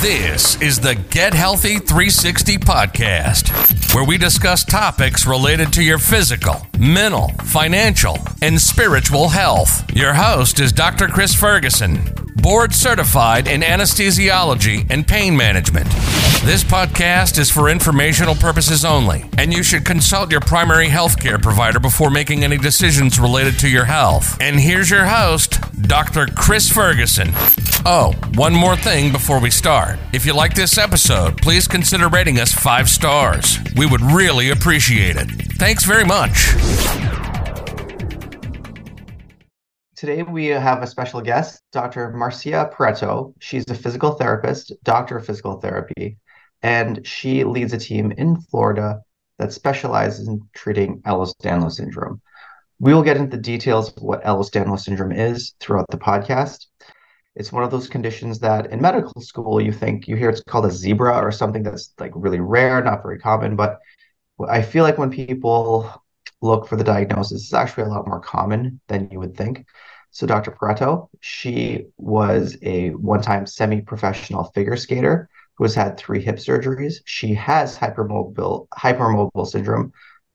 This is the Get Healthy 360 podcast, where we discuss topics related to your physical, mental, financial, and spiritual health. Your host is Dr. Chris Ferguson, board certified in anesthesiology and pain management. This podcast is for informational purposes only, and you should consult your primary healthcare provider before making any decisions related to your health. And here's your host, Dr. Chris Ferguson. Oh, one more thing before we start. If you like this episode, please consider rating us five stars. We would really appreciate it. Thanks very much. Today we have a special guest, Dr. Marcia Perretto. She's a physical therapist, doctor of physical therapy, and she leads a team in Florida that specializes in treating Ehlers-Danlos syndrome. We will get into the details of what Ehlers-Danlos syndrome is throughout the podcast. It's one of those conditions that in medical school you think you hear it's called a zebra or something that's like really rare, not very common, but I feel like when people look for the diagnosis, it's actually a lot more common than you would think. So Dr. Perretto, she was a one-time semi-professional figure skater who has had three hip surgeries. She has hypermobile hypermobile syndrome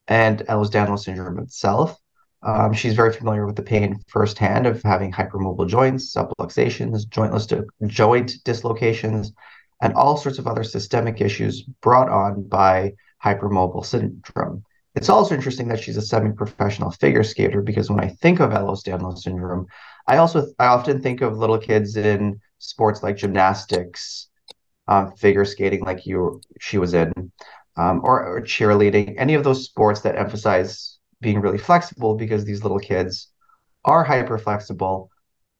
and Ehlers-Danlos syndrome itself. Um, she's very familiar with the pain firsthand of having hypermobile joints, subluxations, jointless di- joint dislocations, and all sorts of other systemic issues brought on by hypermobile syndrome. It's also interesting that she's a semi-professional figure skater because when I think of Ehlers-Danlos syndrome, I also I often think of little kids in sports like gymnastics, um, figure skating, like you she was in, um, or, or cheerleading, any of those sports that emphasize being really flexible because these little kids are hyper flexible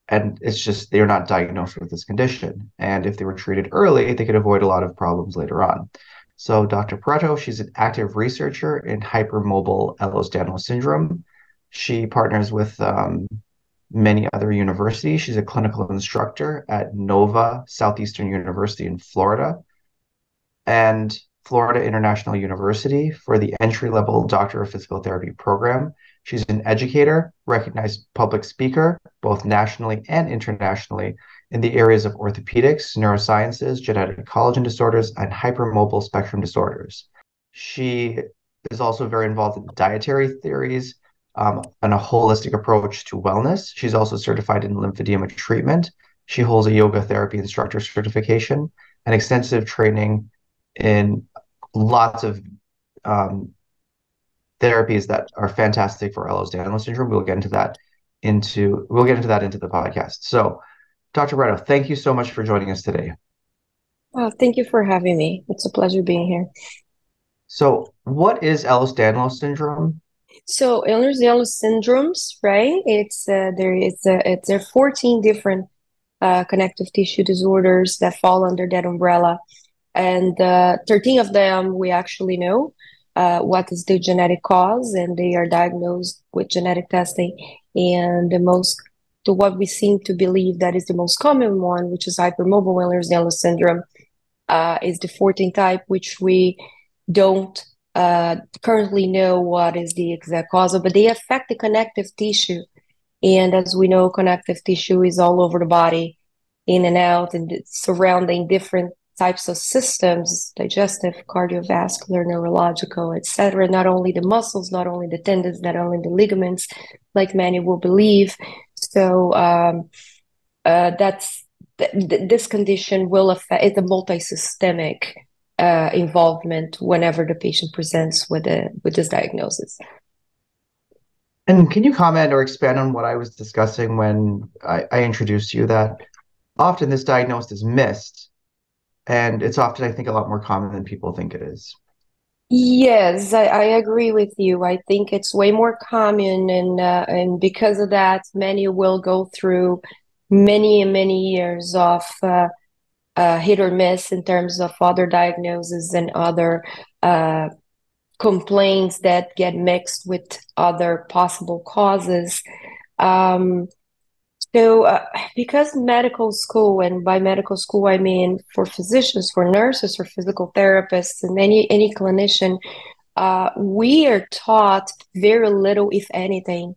and it's just they're not diagnosed with this condition. And if they were treated early they could avoid a lot of problems later on so Dr. Perretto, she's an active researcher in hypermobile Ehlers-Danlos syndrome. She partners with um, many other universities. She's a clinical instructor at Nova Southeastern University in Florida and Florida International University for the entry-level Doctor of Physical Therapy program. She's an educator, recognized public speaker, both nationally and internationally, in the areas of orthopedics, neurosciences, genetic collagen disorders, and hypermobile spectrum disorders. She is also very involved in dietary theories um, and a holistic approach to wellness. She's also certified in lymphedema treatment. She holds a yoga therapy instructor certification and extensive training in lots of um, therapies that are fantastic for Ehlers-Danlos syndrome. We'll get into that into we'll get into that into the podcast. So Dr. Perretto, thank you so much for joining us today. Oh, thank you for having me. It's a pleasure being here. So, what is Ehlers-Danlos syndrome? So, Ehlers-Danlos syndromes, right? It's uh, there is a, it's there are 14 different uh, connective tissue disorders that fall under that umbrella, and uh, 13 of them we actually know uh, what is the genetic cause, and they are diagnosed with genetic testing. And the most to what we seem to believe that is the most common one, which is hypermobile Ehlers-Danlos syndrome, uh, is the 14 type, which we don't uh, currently know what is the exact cause of, but they affect the connective tissue. And as we know, connective tissue is all over the body, in and out, and surrounding different types of systems digestive cardiovascular neurological etc not only the muscles not only the tendons not only the ligaments like many will believe. So um, uh, that's th- th- this condition will affect it's a multi-systemic uh, involvement whenever the patient presents with a with this diagnosis. And can you comment or expand on what I was discussing when I, I introduced you that often this diagnosis is missed, and it's often I think a lot more common than people think it is. Yes, I, I agree with you. I think it's way more common, and uh, and because of that, many will go through many and many years of uh, uh, hit or miss in terms of other diagnoses and other uh, complaints that get mixed with other possible causes. Um, so, uh, because medical school, and by medical school I mean for physicians, for nurses, for physical therapists, and any any clinician, uh, we are taught very little, if anything,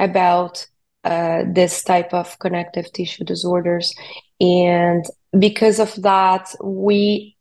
about uh, this type of connective tissue disorders. And because of that, we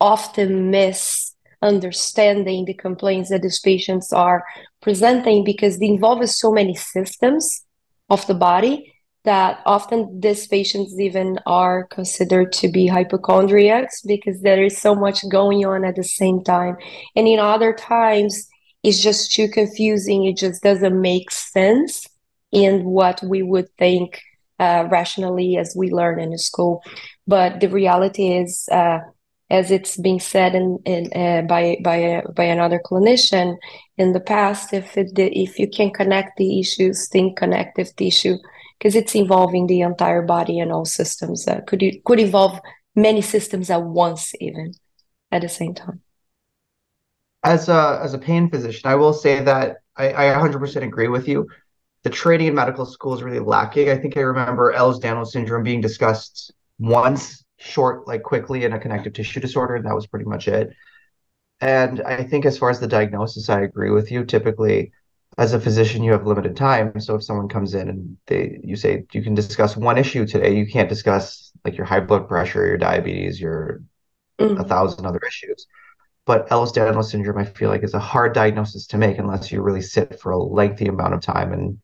often miss understanding the complaints that these patients are presenting because they involve so many systems of the body that often these patients even are considered to be hypochondriacs because there is so much going on at the same time. And in other times, it's just too confusing. It just doesn't make sense in what we would think uh, rationally as we learn in school. But the reality is, uh, as it's being said in, in uh, by by by another clinician in the past, if it, if you can connect the issues, think connective tissue, because it's involving the entire body and all systems. Could could involve many systems at once, even at the same time. As a as a pain physician, I will say that I, I 100% agree with you. The training in medical school is really lacking. I think I remember Ehlers-Danlos syndrome being discussed once short, like quickly in a connective tissue disorder, and that was pretty much it. And I think as far as the diagnosis, I agree with you. Typically, as a physician, you have limited time. So if someone comes in and they you say you can discuss one issue today, you can't discuss like your high blood pressure, your diabetes, your mm-hmm. a thousand other issues. But Ehlers-Danlos syndrome, I feel like, is a hard diagnosis to make unless you really sit for a lengthy amount of time and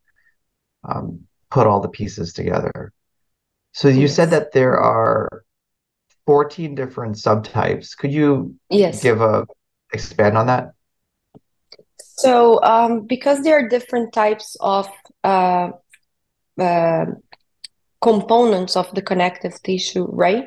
um, put all the pieces together. So you yes. said that there are 14 different subtypes. Could you yes. give a expand on that? So, um, because there are different types of uh, uh, components of the connective tissue, right?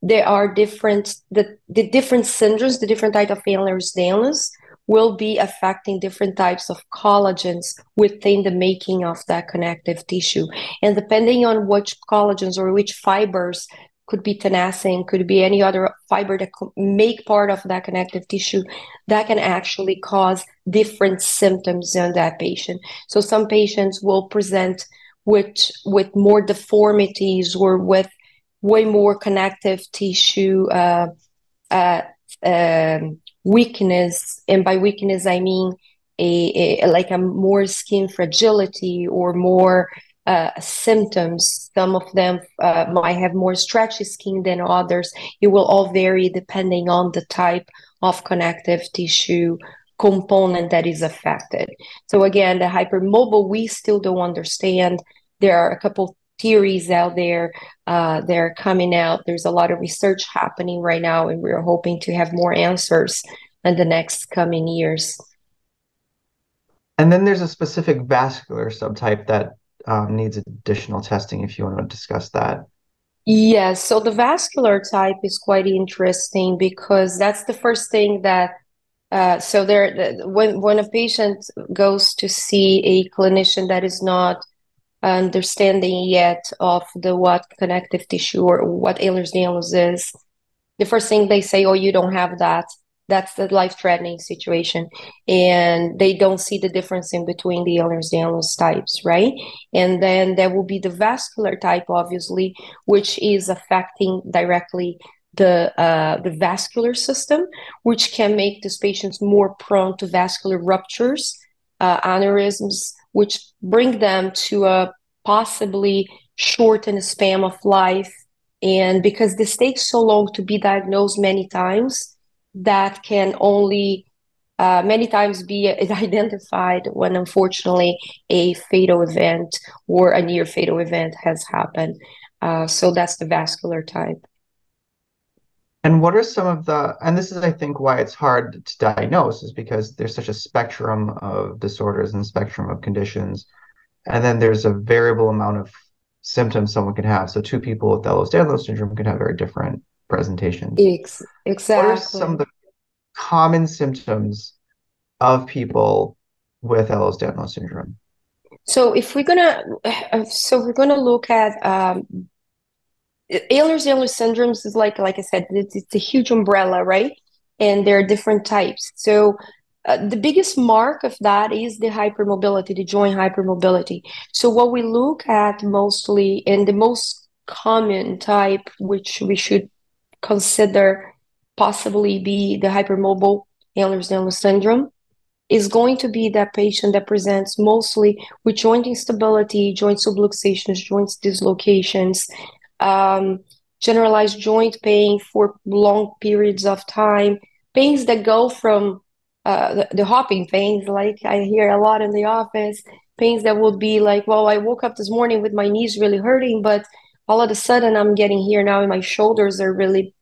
There are different the the different syndromes, the different type of Ehlers-Danlos will be affecting different types of collagens within the making of that connective tissue. And depending on which collagens or which fibers could be tenascin, could be any other fiber that could make part of that connective tissue that can actually cause different symptoms in that patient. So some patients will present with with more deformities or with way more connective tissue uh, uh, uh, weakness, and by weakness I mean a, a like a more skin fragility or more uh, symptoms. Some of them uh, might have more stretchy skin than others. It will all vary depending on the type of connective tissue component that is affected. So again, the hypermobile, we still don't understand. There are a couple theories out there uh, that are coming out. There's a lot of research happening right now, and we're hoping to have more answers in the next coming years. And then there's a specific vascular subtype that um, needs additional testing if you want to discuss that. Yes, so the vascular type is quite interesting because that's the first thing that. Uh, so there, when when a patient goes to see a clinician that is not understanding yet of the what connective tissue or what Ehlers-Danlos is, the first thing they say, "Oh, you don't have that." That's the life-threatening situation. And they don't see the difference in between the Ehlers-Danlos types right? And then there will be the vascular type obviously which is affecting directly the uh, the vascular system which can make these patients more prone to vascular ruptures uh, aneurysms which bring them to a possibly shortened span of life. And because this takes so long to be diagnosed many times that can only uh, many times be identified when unfortunately a fatal event or a near fatal event has happened. Uh, so that's the vascular type. And what are some of the, and this is, I think, why it's hard to diagnose, is because there's such a spectrum of disorders and spectrum of conditions. And then there's a variable amount of symptoms someone can have. So two people with Ehlers-Danlos syndrome can have very different presentation. Ex- exactly. What are some of the common symptoms of people with Ehlers-Danlos syndrome? So if we're gonna, so we're gonna look at um, Ehlers-Danlos syndromes is like, like I said, it's, it's a huge umbrella, right? And there are different types. So uh, the biggest mark of that is the hypermobility, the joint hypermobility. So what we look at mostly, and the most common type, which we should consider possibly be the hypermobile Ehlers-Danlos syndrome, is going to be that patient that presents mostly with joint instability, joint subluxations, joint dislocations, um, generalized joint pain for long periods of time, pains that go from uh, the, the hopping pains, like I hear a lot in the office, pains that would be like, well, I woke up this morning with my knees really hurting, but all of a sudden I'm getting here now and my shoulders are really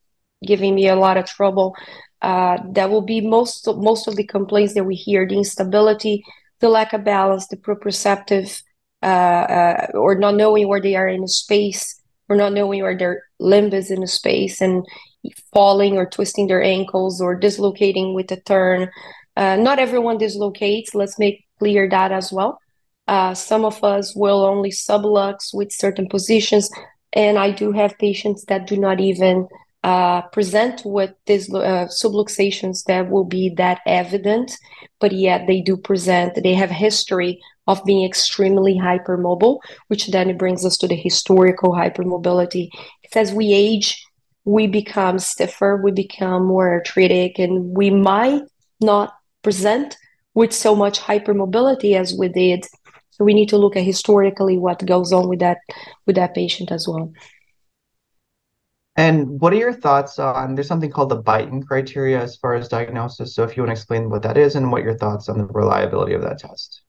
giving me a lot of trouble. Uh, that will be most of, most of the complaints that we hear: the instability, the lack of balance, the proprioceptive, uh, uh, or not knowing where they are in a space, or not knowing where their limb is in a space, and falling or twisting their ankles or dislocating with a turn. Uh, not everyone dislocates. Let's make clear that as well. Uh, some of us will only sublux with certain positions, and I do have patients that do not even uh, present with these uh, subluxations that will be that evident, but yet they do present. They have history of being extremely hypermobile, which then brings us to the historical hypermobility. As we age, we become stiffer, we become more arthritic, and we might not present with so much hypermobility as we did. So we need to look at historically what goes on with that with that patient as well. And what are your thoughts on there's something called the Beighton criteria as far as diagnosis. So if you want to explain what that is and what your thoughts on the reliability of that test.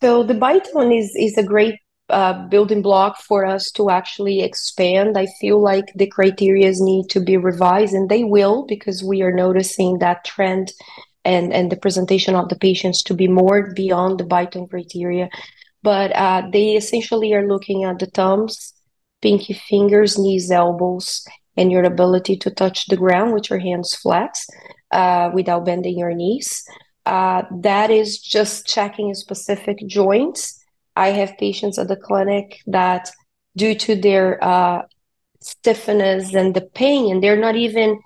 So the Beighton is is a great uh, building block for us to actually expand. I feel like the criteria need to be revised, and they will because we are noticing that trend and and the presentation of the patients to be more beyond the Beighton criteria. But uh, they essentially are looking at the thumbs, pinky fingers, knees, elbows, and your ability to touch the ground with your hands flat uh, without bending your knees. Uh, that is just checking specific joints. I have patients at the clinic that, due to their uh, stiffness and the pain, and they're not even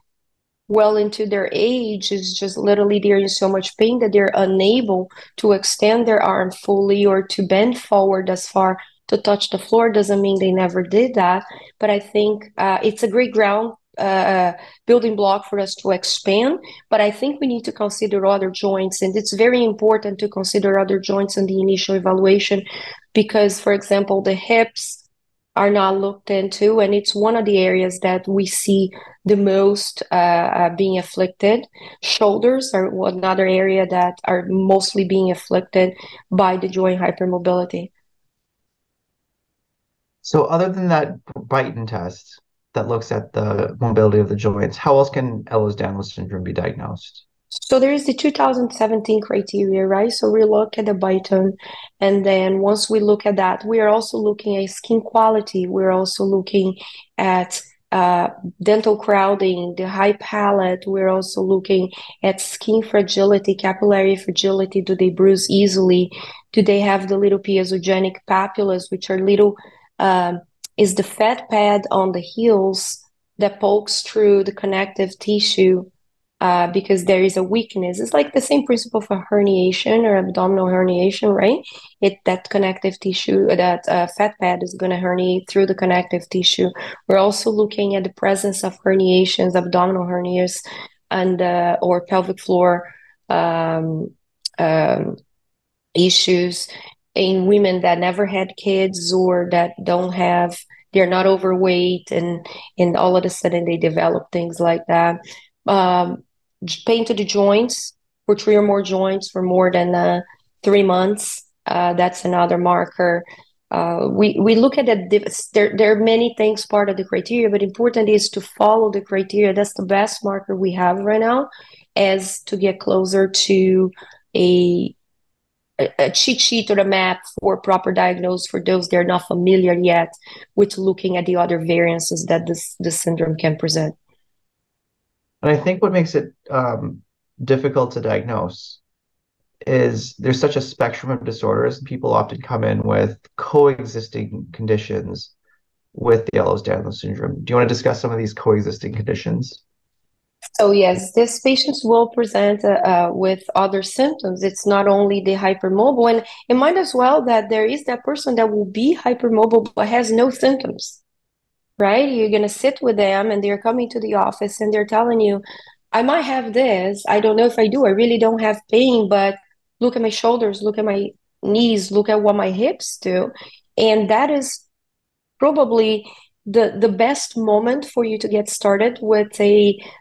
well into their age, is just literally they're in so much pain that they're unable to extend their arm fully or to bend forward as far to touch the floor doesn't mean they never did that. But I think uh, it's a great ground uh, building block for us to expand. But I think we need to consider other joints, and it's very important to consider other joints in the initial evaluation because, for example, the hips are not looked into, and it's one of the areas that we see the most uh, uh, being afflicted. Shoulders are another area that are mostly being afflicted by the joint hypermobility. So other than that Beighton test that looks at the mobility of the joints, how else can Ehlers-Danlos syndrome be diagnosed? So there is the 2017 criteria, right? So we look at the Beighton, and then once we look at that, we are also looking at skin quality. We're also looking at uh, dental crowding, the high palate. We're also looking at skin fragility, capillary fragility. Do they bruise easily? Do they have the little piezogenic papulas, which are little um, is the fat pad on the heels that pokes through the connective tissue uh, because there is a weakness. It's like the same principle for herniation or abdominal herniation, right? It that connective tissue, that uh, fat pad is going to herniate through the connective tissue. We're also looking at the presence of herniations, abdominal hernias, and uh, or pelvic floor um, um, issues in women that never had kids or that don't have they're not overweight and and all of a sudden they develop things like that um, pain to the joints for three or more joints for more than uh, three months. Uh, that's another marker. Uh, we we look at that there, there are many things part of the criteria but important is to follow the criteria. That's the best marker we have right now as to get closer to a a, cheat sheet or a map for proper diagnosis for those that are not familiar yet with looking at the other variances that this, this syndrome can present. And I think what makes it um, difficult to diagnose is there's such a spectrum of disorders. People often come in with coexisting conditions with the Ehlers-Danlos syndrome. Do you want to discuss some of these coexisting conditions? So yes, these patients will present uh, uh, with other symptoms. It's not only the hypermobile, and it might as well that there is that person that will be hypermobile but has no symptoms, right? You're gonna sit with them, and they're coming to the office, and they're telling you, "I might have this. I don't know if I do. I really don't have pain, but look at my shoulders, look at my knees, look at what my hips do," and that is probably the the best moment for you to get started with a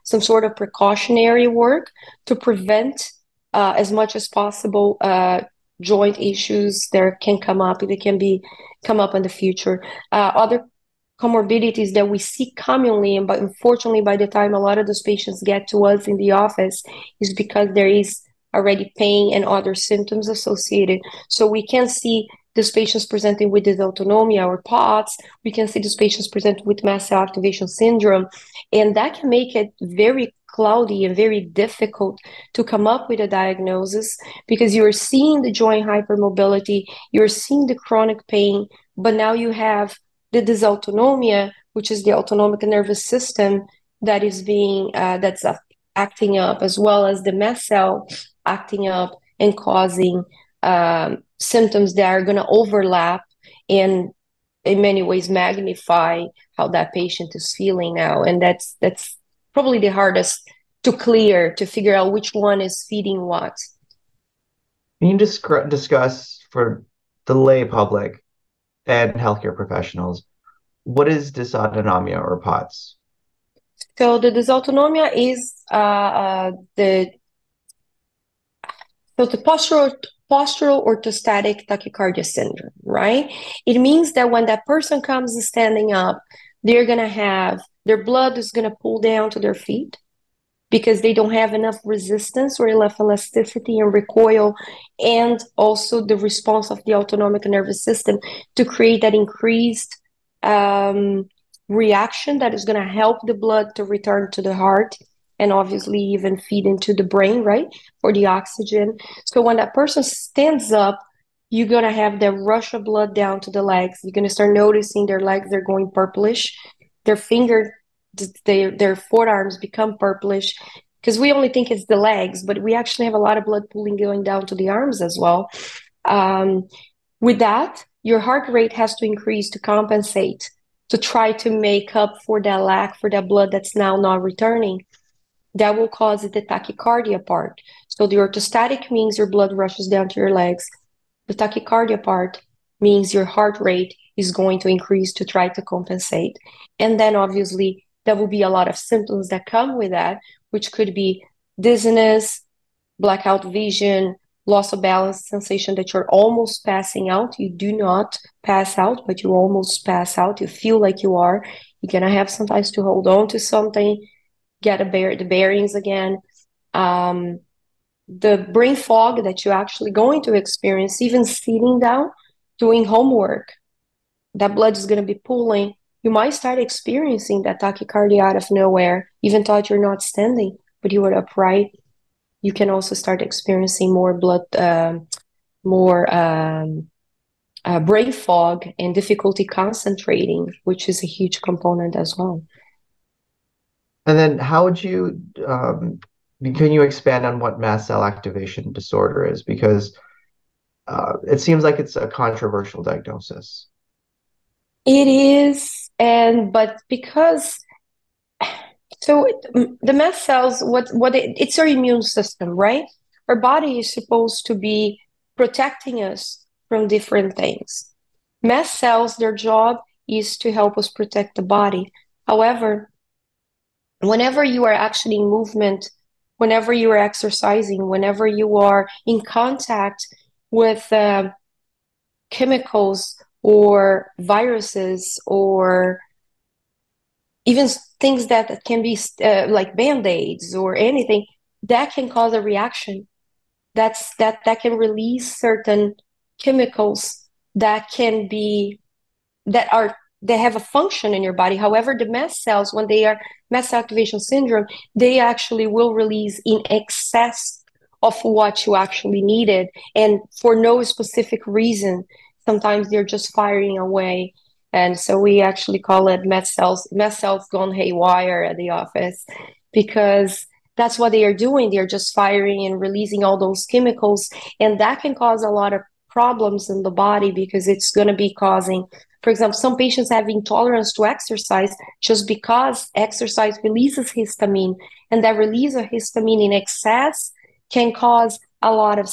some sort of precautionary work to prevent uh, as much as possible uh, joint issues that can come up. They can be come up in the future. Uh, other comorbidities that we see commonly, and but unfortunately, by the time a lot of those patients get to us in the office, is because there is already pain and other symptoms associated. So we can see these patients presenting with dysautonomia or POTS. We can see these patients present with mast cell activation syndrome, and that can make it very cloudy and very difficult to come up with a diagnosis because you're seeing the joint hypermobility, you're seeing the chronic pain, but now you have the dysautonomia, which is the autonomic nervous system that is being uh, that's acting up, as well as the mast cell acting up and causing um, symptoms that are going to overlap and in many ways magnify how that patient is feeling now. And that's that's probably the hardest to clear to figure out which one is feeding what. Can you discuss for the lay public and healthcare professionals what is dysautonomia or POTS? So the dysautonomia is uh, uh, the so the postural postural orthostatic tachycardia syndrome, right? It means that when that person comes standing up, they're to have their blood is to pull down to their feet because they don't have enough resistance or enough elasticity and recoil, and also the response of the autonomic nervous system to create that increased um, reaction that is going to help the blood to return to the heart and obviously even feed into the brain, right, for the oxygen. So when that person stands up, you're going to have that rush of blood down to the legs. You're going to start noticing their legs are going purplish, their finger, their, their forearms become purplish because we only think it's the legs, but we actually have a lot of blood pooling going down to the arms as well. Um, with that, your heart rate has to increase to compensate, to try to make up for that lack, for that blood that's now not returning that will cause the tachycardia part. So the orthostatic means your blood rushes down to your legs. The tachycardia part means your heart rate is going to increase to try to compensate. And then obviously there will be a lot of symptoms that come with that, which could be dizziness, blackout vision, loss of balance sensation that you're almost passing out. You do not pass out, but you almost pass out. You feel like you are. You're to have sometimes to hold on to something get a bear the bearings again. Um, the brain fog that you're actually going to experience, even sitting down, doing homework, that blood is to be pooling. You might start experiencing that tachycardia out of nowhere, even thought you're not standing, but you are upright. You can also start experiencing more blood, uh, more um, uh, brain fog and difficulty concentrating, which is a huge component as well. And then how would you um, can you expand on what mast cell activation disorder is? Because uh, it seems like it's a controversial diagnosis. It is, and but because so the mast cells, what what it, it's our immune system, right? Our body is supposed to be protecting us from different things. Mast cells, their job is to help us protect the body. However, whenever you are actually in movement, whenever you are exercising, whenever you are in contact with uh, chemicals or viruses or even things that can be uh, like band-aids or anything that can cause a reaction that's that that can release certain chemicals that can be that are they have a function in your body. However, the mast cells, when they are mast activation syndrome, they actually will release in excess of what you actually needed and for no specific reason. Sometimes they're just firing away. And so we actually call it mast cells, mast cells gone haywire at the office because that's what they are doing. They're just firing and releasing all those chemicals. And that can cause a lot of problems in the body because it's going to be causing for example, some patients have intolerance to exercise just because exercise releases histamine, and that release of histamine in excess can cause a lot of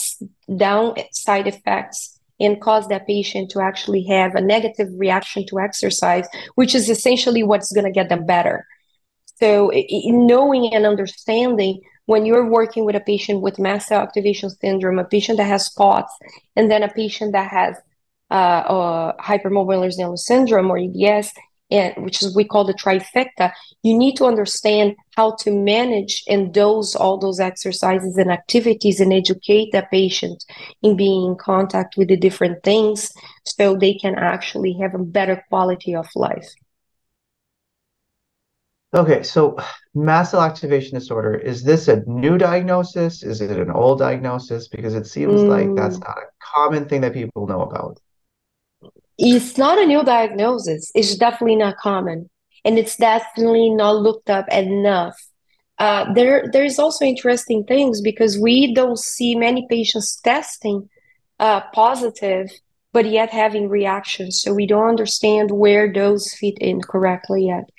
downside effects and cause that patient to actually have a negative reaction to exercise, which is essentially what's going to get them better. So, knowing and understanding when you're working with a patient with mast cell activation syndrome, a patient that has POTS, and then a patient that has uh, uh, hypermobile syndrome or EDS, which is we call the trifecta, you need to understand how to manage and dose all those exercises and activities and educate the patient in being in contact with the different things so they can actually have a better quality of life. Okay, so mast cell activation disorder, is this a new diagnosis? Is it an old diagnosis? Because it seems mm. like that's mm. not a common thing that people know about. It's not a new diagnosis. It's definitely not common. And it's definitely not looked up enough. Uh, there, there's also interesting things because we don't see many patients testing uh, positive, but yet having reactions. So we don't understand where those fit in correctly yet.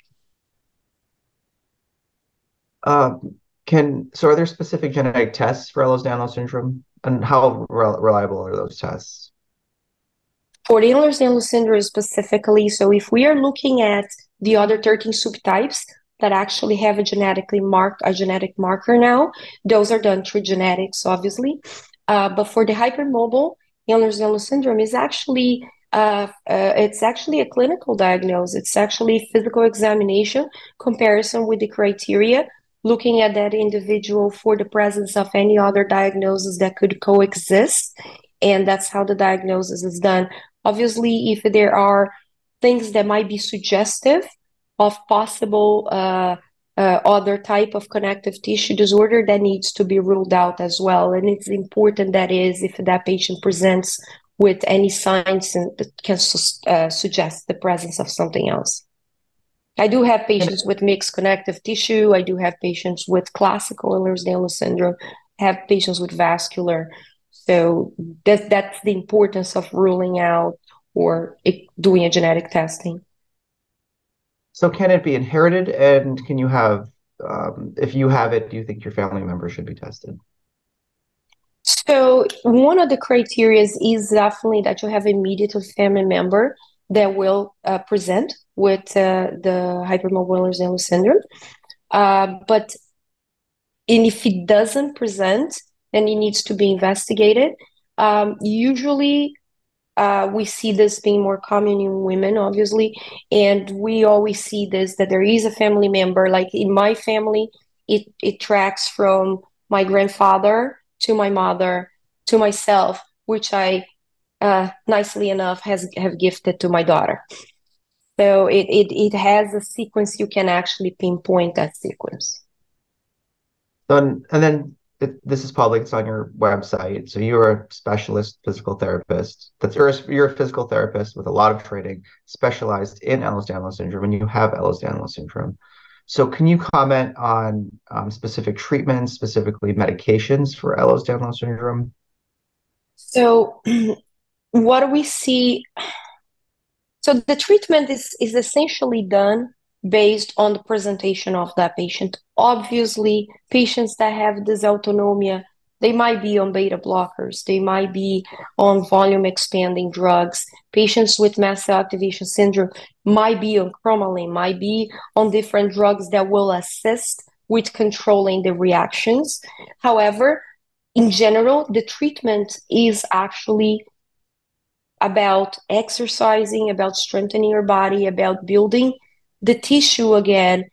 Um, can so are there specific genetic tests for Ehlers-Danlos syndrome, and how re- reliable are those tests? For Ehlers-Danlos syndrome specifically, so if we are looking at the other 13 subtypes that actually have a genetically marked a genetic marker now, those are done through genetics, obviously. Uh, but for the hypermobile Ehlers-Danlos syndrome is actually uh, uh, it's actually a clinical diagnosis. It's actually physical examination comparison with the criteria looking at that individual for the presence of any other diagnosis that could coexist. And that's how the diagnosis is done. Obviously, if there are things that might be suggestive of possible uh, uh, other type of connective tissue disorder that needs to be ruled out as well. And it's important that is if that patient presents with any signs that can su- uh, suggest the presence of something else. I do have patients with mixed connective tissue. I do have patients with classical Ehlers-Danlos syndrome. I have patients with vascular. So that that's the importance of ruling out or doing a genetic testing. So can it be inherited, and can you have, um, if you have it, do you think your family member should be tested? So one of the criteria is definitely that you have immediate family member that will uh, present with uh, the hypermobile Ehlers-Danlos syndrome. Uh, but and if it doesn't present, then it needs to be investigated. Um, usually, uh, we see this being more common in women, obviously, and we always see this that there is a family member. Like in my family, it it tracks from my grandfather to my mother to myself, which I uh, nicely enough has have gifted to my daughter. So it, it, it has a sequence you can actually pinpoint that sequence. and then this is public. It's on your website. So you're a specialist physical therapist. That's you're a, you're a physical therapist with a lot of training, specialized in Ehlers-Danlos syndrome, and you have Ehlers-Danlos syndrome. So can you comment on um, specific treatments, specifically medications for Ehlers-Danlos syndrome? So what do we see so the treatment is, is essentially done based on the presentation of that patient. Obviously, patients that have dysautonomia, they might be on beta blockers, they might be on volume expanding drugs. Patients with mast cell activation syndrome might be on cromolyn, might be on different drugs that will assist with controlling the reactions. However, in general, the treatment is actually about exercising, about strengthening your body, about building the tissue again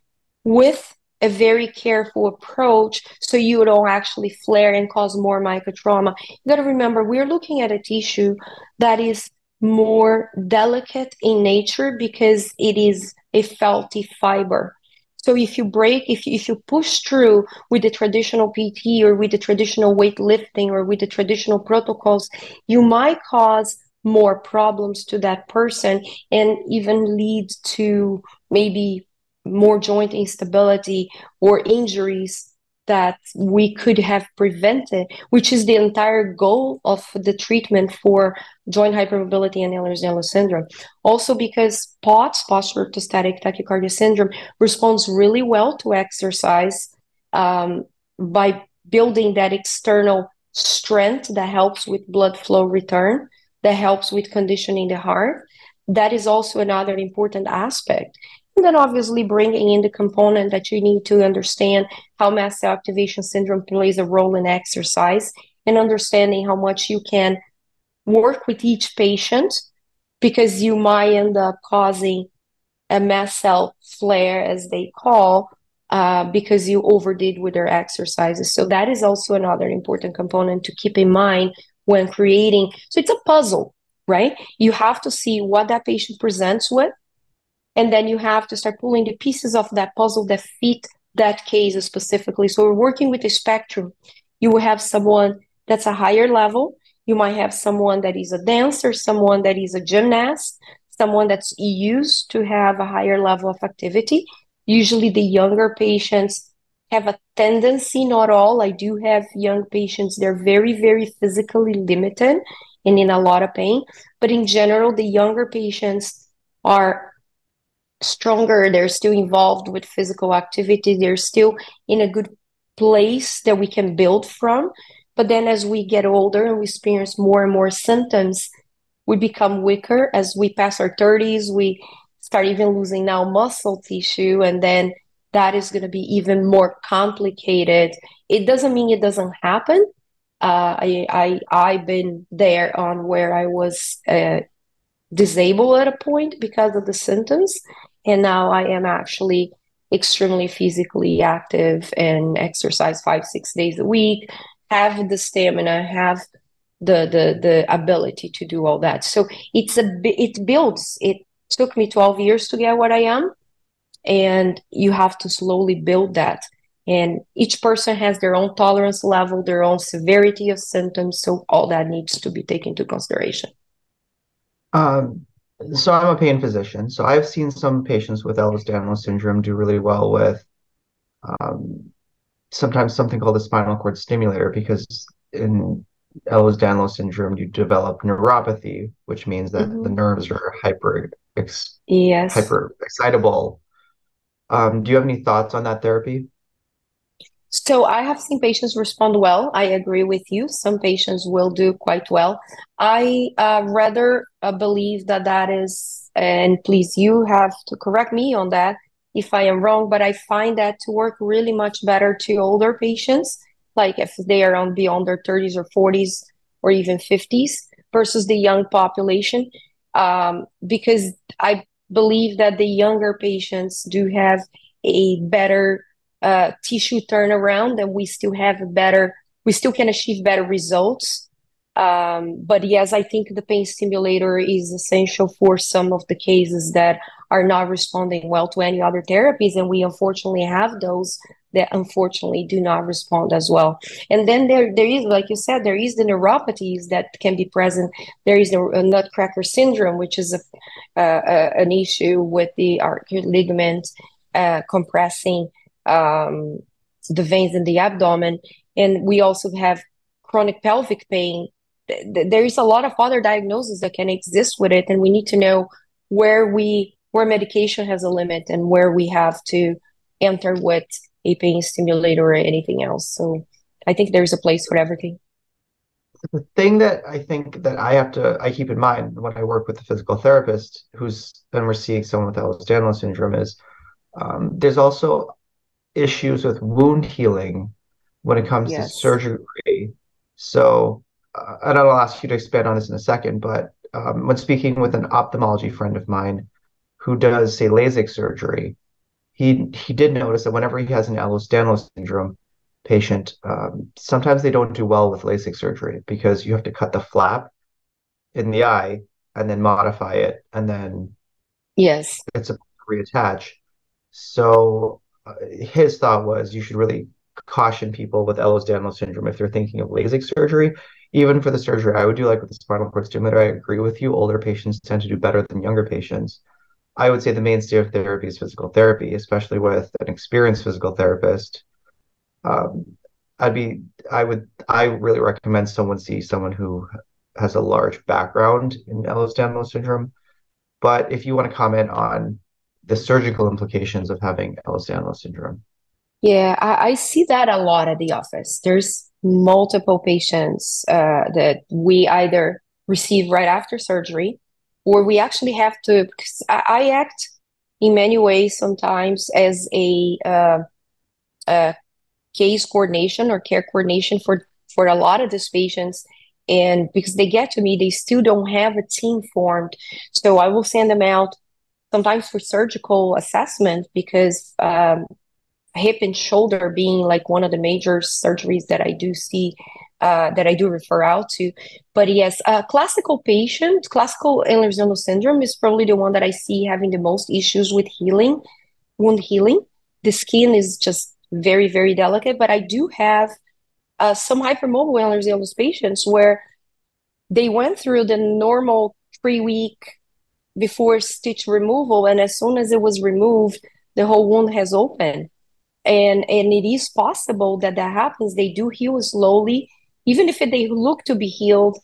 with a very careful approach so you don't actually flare and cause more microtrauma. You got to remember, we're looking at a tissue that is more delicate in nature because it is a felty fiber. So if you break, if you, if you push through with the traditional PT or with the traditional weightlifting or with the traditional protocols, you might cause more problems to that person and even lead to maybe more joint instability or injuries that we could have prevented, which is the entire goal of the treatment for joint hypermobility and Ehlers-Danlos syndrome. Also because POTS, postural orthostatic tachycardia syndrome, responds really well to exercise um, by building that external strength that helps with blood flow return that helps with conditioning the heart. That is also another important aspect. And then obviously bringing in the component that you need to understand how mast cell activation syndrome plays a role in exercise and understanding how much you can work with each patient because you might end up causing a mast cell flare, as they call, uh, because you overdid with their exercises. So that is also another important component to keep in mind when creating. So it's a puzzle, right? You have to see what that patient presents with, and then you have to start pulling the pieces of that puzzle that fit that case specifically. So we're working with a spectrum. You will have someone that's a higher level. You might have someone that is a dancer, someone that is a gymnast, someone that's used to have a higher level of activity. Usually, the younger patients have a tendency, not all, I do have young patients, they're very, very physically limited and in a lot of pain. But in general, the younger patients are stronger, they're still involved with physical activity, they're still in a good place that we can build from. But then as we get older and we experience more and more symptoms, we become weaker as we pass our 30s we start even losing now muscle tissue and then that is going to be even more complicated it doesn't mean it doesn't happen uh, I, I i've been there on where i was uh, disabled at a point because of the symptoms and now i am actually extremely physically active and exercise five six days a week have the stamina have the the the ability to do all that. So it's a it builds it took me 12 years to get what i am and you have to slowly build that and each person has their own tolerance level their own severity of symptoms so all that needs to be taken into consideration um, so i'm a pain physician so i've seen some patients with ehlers-danlos syndrome do really well with um, sometimes something called a spinal cord stimulator because in Ehlers-Danlos syndrome, you develop neuropathy, which means that mm-hmm. the nerves are hyper ex- yes hyper excitable. Um, do you have any thoughts on that therapy? So I have seen patients respond well. I agree with you. Some patients will do quite well. I uh, rather uh, believe that that is, and please, you have to correct me on that if I am wrong. But I find that to work really much better to older patients like if they are on beyond their 30s or 40s or even 50s versus the young population um, because i believe that the younger patients do have a better uh, tissue turnaround and we still have a better we still can achieve better results um, but yes i think the pain stimulator is essential for some of the cases that are not responding well to any other therapies and we unfortunately have those that unfortunately do not respond as well. And then there, there is, like you said, there is the neuropathies that can be present. There is a, nutcracker syndrome, which is a, uh, an issue with the arcuate ligament uh, compressing um, the veins in the abdomen. And we also have chronic pelvic pain. There is a lot of other diagnoses that can exist with it, and we need to know where we where medication has a limit and where we have to enter with a pain stimulator or anything else. So I think there's a place for everything. The thing that I think that I have to I keep in mind when I work with the physical therapist who's been receiving someone with Ehlers-Danlos syndrome is um, there's also issues with wound healing when it comes yes. to surgery. So, uh, and I'll ask you to expand on this in a second, but um, when speaking with an ophthalmology friend of mine who does, say, LASIK surgery, he he did notice that whenever he has an Ehlers-Danlos syndrome patient, um, sometimes they don't do well with LASIK surgery because you have to cut the flap in the eye and then modify it, and then yes, it's a reattach. So his thought was you should really caution people with Ehlers-Danlos syndrome if they're thinking of LASIK surgery. Even for the surgery I would do, like with the spinal cord stimulator, I agree with you. Older patients tend to do better than younger patients. I would say the mainstay of therapy is physical therapy, especially with an experienced physical therapist. Um, I'd be, I would, I really recommend someone see someone who has a large background in Ehlers-Danlos syndrome. But if you want to comment on the surgical implications of having Ehlers-Danlos syndrome. Yeah, I, I, see that a lot at the office. There's multiple patients uh, that we either receive right after surgery, or we actually have to. I, I act in many ways sometimes as a, uh, a case coordination or care coordination for for a lot of these patients and because they get to me they still don't have a team formed so i will send them out sometimes for surgical assessment because um, hip and shoulder being like one of the major surgeries that I do see uh, that I do refer out to. But yes, uh, classical patient, classical Ehlers-Danlos syndrome is probably the one that I see having the most issues with healing, wound healing. The skin is just very, very delicate. But I do have uh, some hypermobile Ehlers-Danlos patients where they went through the normal three-week before stitch removal, and as soon as it was removed, the whole wound has opened. And and it is possible that that happens. They do heal slowly. Even if they look to be healed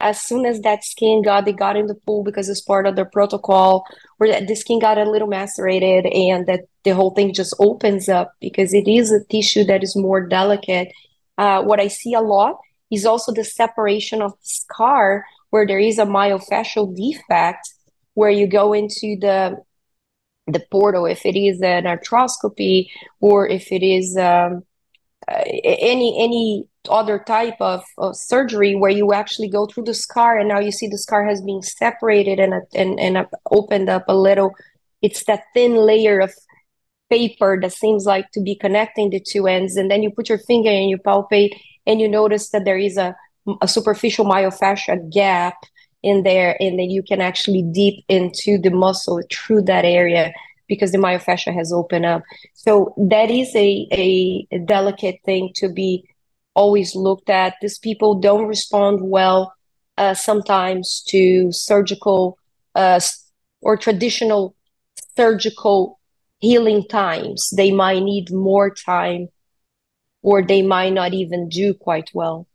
as soon as that skin got they got in the pool because it's part of their protocol or that the skin got a little macerated and that the whole thing just opens up because it is a tissue that is more delicate. Uh, what i see a lot is also the separation of the scar where there is a myofascial defect where you go into the the portal, if it is an arthroscopy or if it is um, uh, any any other type of, of, surgery where you actually go through the scar and now you see the scar has been separated and and and opened up a little. It's that thin layer of paper that seems like to be connecting the two ends, and then you put your finger and you palpate and you notice that there is a a superficial myofascia gap in there and then you can actually deep into the muscle through that area because the myofascia has opened up. So that is a, a, delicate thing to be always looked at. These people don't respond well uh, sometimes to surgical uh, or traditional surgical healing times. They might need more time or they might not even do quite well.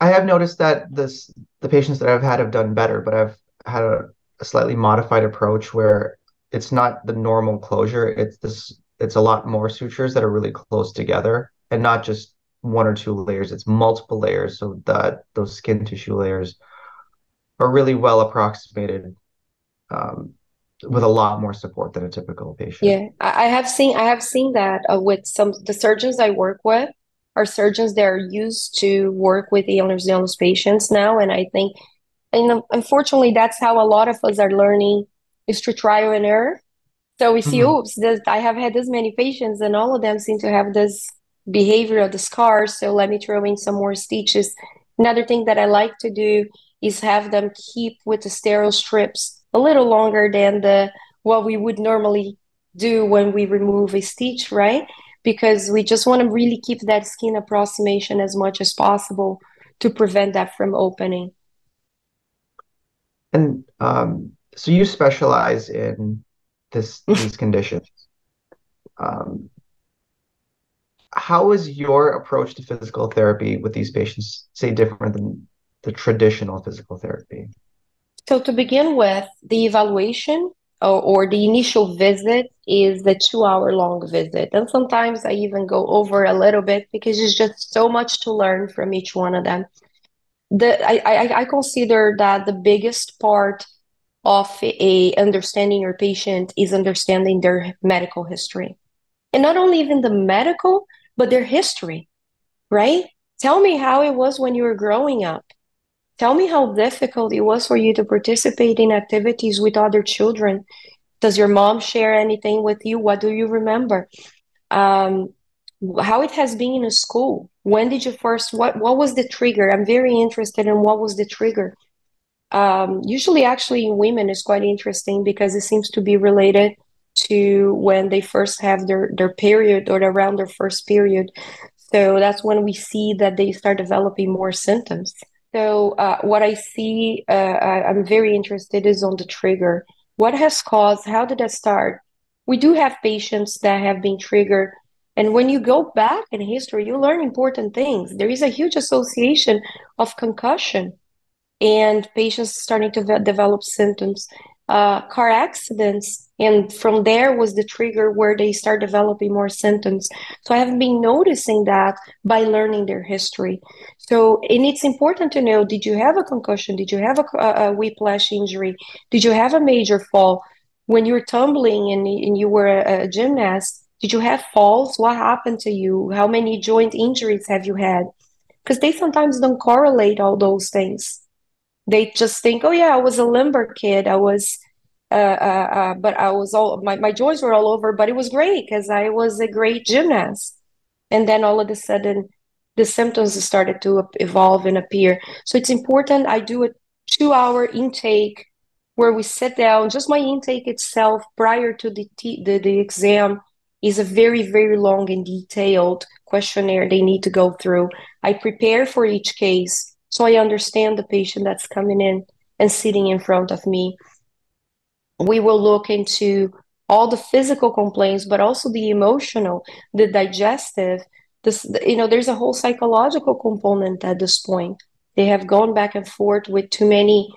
I have noticed that this the patients that I've had have done better, but I've had a, a slightly modified approach where it's not the normal closure. It's this it's a lot more sutures that are really close together and not just one or two layers. It's multiple layers so that those skin tissue layers are really well approximated um, with a lot more support than a typical patient. Yeah, I have seen I have seen that uh, with some the surgeons I work with are surgeons that are used to work with Ehlers-Danlos patients now, and I think, and unfortunately, that's how a lot of us are learning is to trial and error. So we see, mm-hmm. oops, this, I have had this many patients, and all of them seem to have this behavior of the scars. So let me throw in some more stitches. Another thing that I like to do is have them keep with the sterile strips a little longer than the what we would normally do when we remove a stitch, right? Because we just want to really keep that skin approximation as much as possible to prevent that from opening. And um, so you specialize in this these conditions. Um, how is your approach to physical therapy with these patients, say, different than the traditional physical therapy? So, to begin with, the evaluation or, or the initial visit is the two hour long visit. And sometimes I even go over a little bit because it's just so much to learn from each one of them. The, I, I, I consider that the biggest part of a understanding your patient is understanding their medical history. And not only even the medical, but their history, right? Tell me how it was when you were growing up. Tell me how difficult it was for you to participate in activities with other children. Does your mom share anything with you? What do you remember? Um, how it has been in a school. When did you first? What What was the trigger? I'm very interested in what was the trigger. Um, usually, actually, in women is quite interesting because it seems to be related to when they first have their their period or around their first period. So that's when we see that they start developing more symptoms. So uh, what I see, uh, I'm very interested is on the trigger. What has caused? How did that start? We do have patients that have been triggered, and when you go back in history, you learn important things. There is a huge association of concussion and patients starting to develop symptoms. Uh, car accidents, and from there was the trigger where they start developing more symptoms. So I have been noticing that by learning their history. So, and it's important to know: Did you have a concussion? Did you have a, a whiplash injury? Did you have a major fall? When you were tumbling and, and you were a, a gymnast, did you have falls? What happened to you? How many joint injuries have you had? Because they sometimes don't correlate all those things they just think, oh yeah, I was a limber kid. I was, uh, uh, uh, but I was all my my joints were all over, but it was great because I was a great gymnast. And then all of a sudden, the symptoms started to evolve and appear. So it's important. I do a two hour intake where we sit down. Just my intake itself prior to the t- the, the exam is a very very long and detailed questionnaire they need to go through. I prepare for each case so I understand the patient that's coming in and sitting in front of me. We will look into all the physical complaints, but also the emotional, the digestive. This, you know, there's a whole psychological component at this point. They have gone back and forth with too many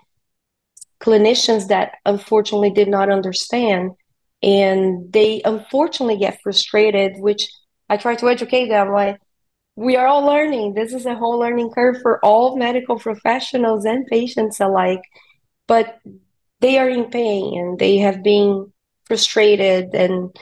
clinicians that unfortunately did not understand, and they unfortunately get frustrated. Which I try to educate them, like we are all learning. This is a whole learning curve for all medical professionals and patients alike. But they are in pain and they have been frustrated. And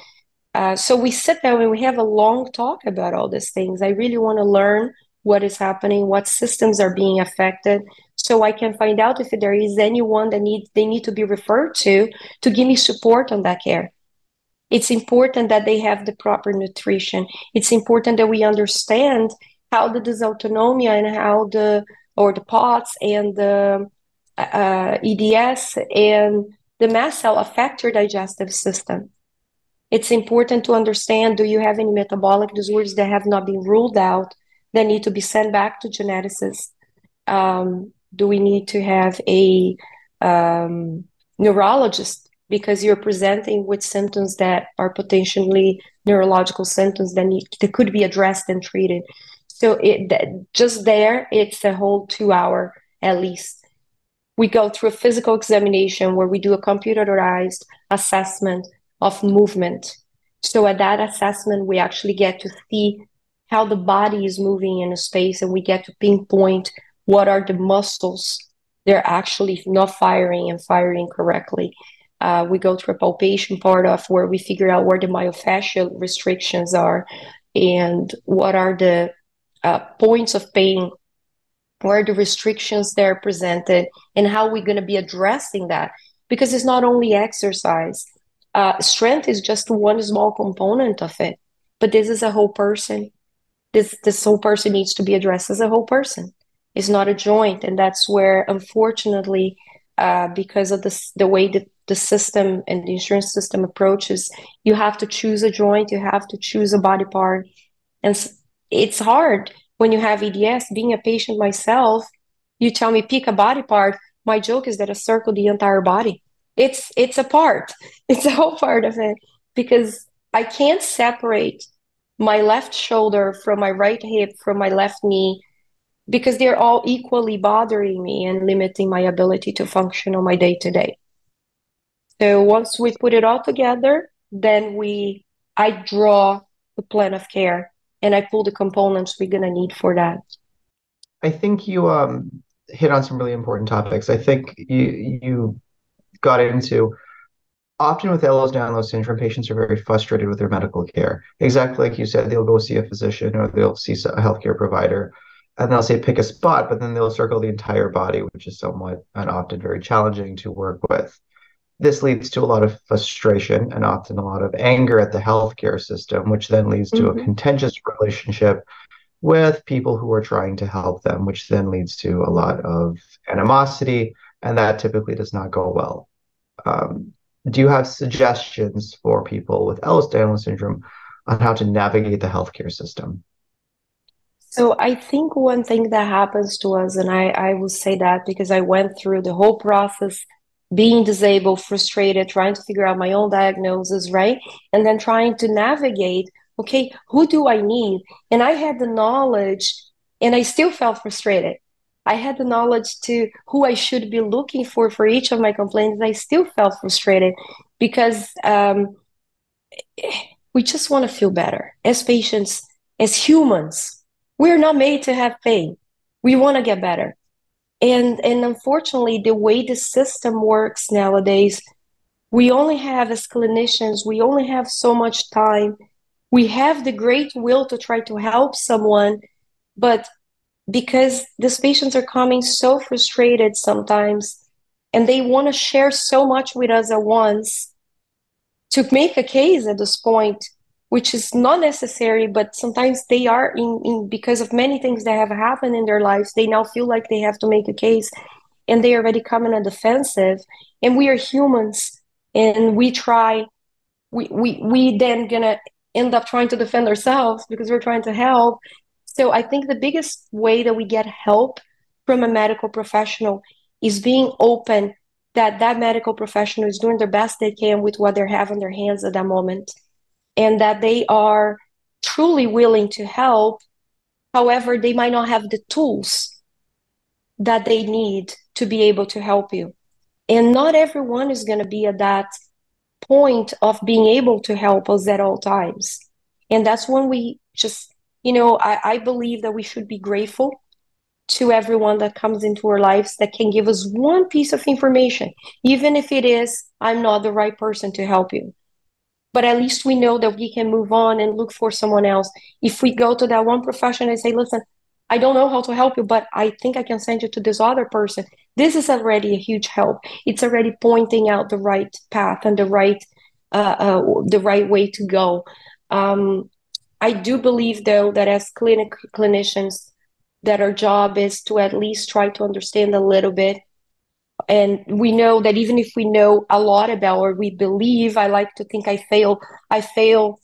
uh, so we sit down and we have a long talk about all these things. I really want to learn what is happening, what systems are being affected, so I can find out if there is anyone that need they need to be referred to to give me support on that care. It's important that they have the proper nutrition. It's important that we understand how the dysautonomia and how the or the POTS and the uh, EDS and the mast cell affect your digestive system. It's important to understand do you have any metabolic disorders that have not been ruled out that need to be sent back to geneticists? Um, do we need to have a um, neurologist because you're presenting with symptoms that are potentially neurological symptoms that need that could be addressed and treated. So it that, just there, it's a whole two hour at least. We go through a physical examination where we do a computerized assessment of movement. So at that assessment, we actually get to see how the body is moving in a space, and we get to pinpoint what are the muscles they're actually not firing and firing correctly. Uh, we go through a palpation part of where we figure out where the myofascial restrictions are and what are the uh, points of pain, where the restrictions they're presented, and how we're going to be addressing that. Because it's not only exercise, uh, strength is just one small component of it, but this is a whole person. This this whole person needs to be addressed as a whole person. It's not a joint, and that's where, unfortunately, uh, because of this, the way that the system and the insurance system approaches, you have to choose a joint, you have to choose a body part. And it's hard when you have EDS. Being a patient myself, you tell me pick a body part. My joke is that I circle the entire body. It's it's a part. It's a whole part of it because I can't separate my left shoulder from my right hip from my left knee because they're all equally bothering me and limiting my ability to function on my day to day. So once we put it all together, then we I draw the plan of care and I pull the components we're gonna need for that. I think you um, hit on some really important topics. I think you you got into often with Ehlers-Danlos syndrome, patients are very frustrated with their medical care. Exactly like you said, they'll go see a physician or they'll see a healthcare provider and they'll say pick a spot, but then they'll circle the entire body, which is somewhat and often very challenging to work with. This leads to a lot of frustration and often a lot of anger at the healthcare system, which then leads to mm-hmm. a contentious relationship with people who are trying to help them, which then leads to a lot of animosity, and that typically does not go well. Um, do you have suggestions for people with Ehlers-Danlos syndrome on how to navigate the healthcare system? So I think one thing that happens to us, and I, I will say that because I went through the whole process being disabled, frustrated, trying to figure out my own diagnosis, right? And then trying to navigate, okay, who do I need? And I had the knowledge and I still felt frustrated. I had the knowledge to who I should be looking for for each of my complaints. I still felt frustrated because um, we just want to feel better as patients, as humans. We're not made to have pain. We want to get better. And and unfortunately, the way the system works nowadays, we only have as clinicians, we only have so much time. We have the great will to try to help someone, but because these patients are coming so frustrated sometimes and they want to share so much with us at once to make a case at this point which is not necessary but sometimes they are in, in because of many things that have happened in their lives they now feel like they have to make a case and they already come in a defensive and we are humans and we try we we, we then gonna end up trying to defend ourselves because we're trying to help. So I think the biggest way that we get help from a medical professional is being open that that medical professional is doing the best they can with what they have in their hands at that moment and that they are truly willing to help. However they might not have the tools that they need to be able to help you. And not everyone is going to be at that point of being able to help us at all times. And that's when we just you know, I, I believe that we should be grateful to everyone that comes into our lives that can give us one piece of information, even if it is, I'm not the right person to help you. But at least we know that we can move on and look for someone else. If we go to that one profession and say, listen, I don't know how to help you, but I think I can send you to this other person. This is already a huge help. It's already pointing out the right path and the right uh, uh, the right way to go. Um, I do believe, though, that as clinic clinicians, that our job is to at least try to understand a little bit. And we know that even if we know a lot about or we believe, I like to think I fail, I fail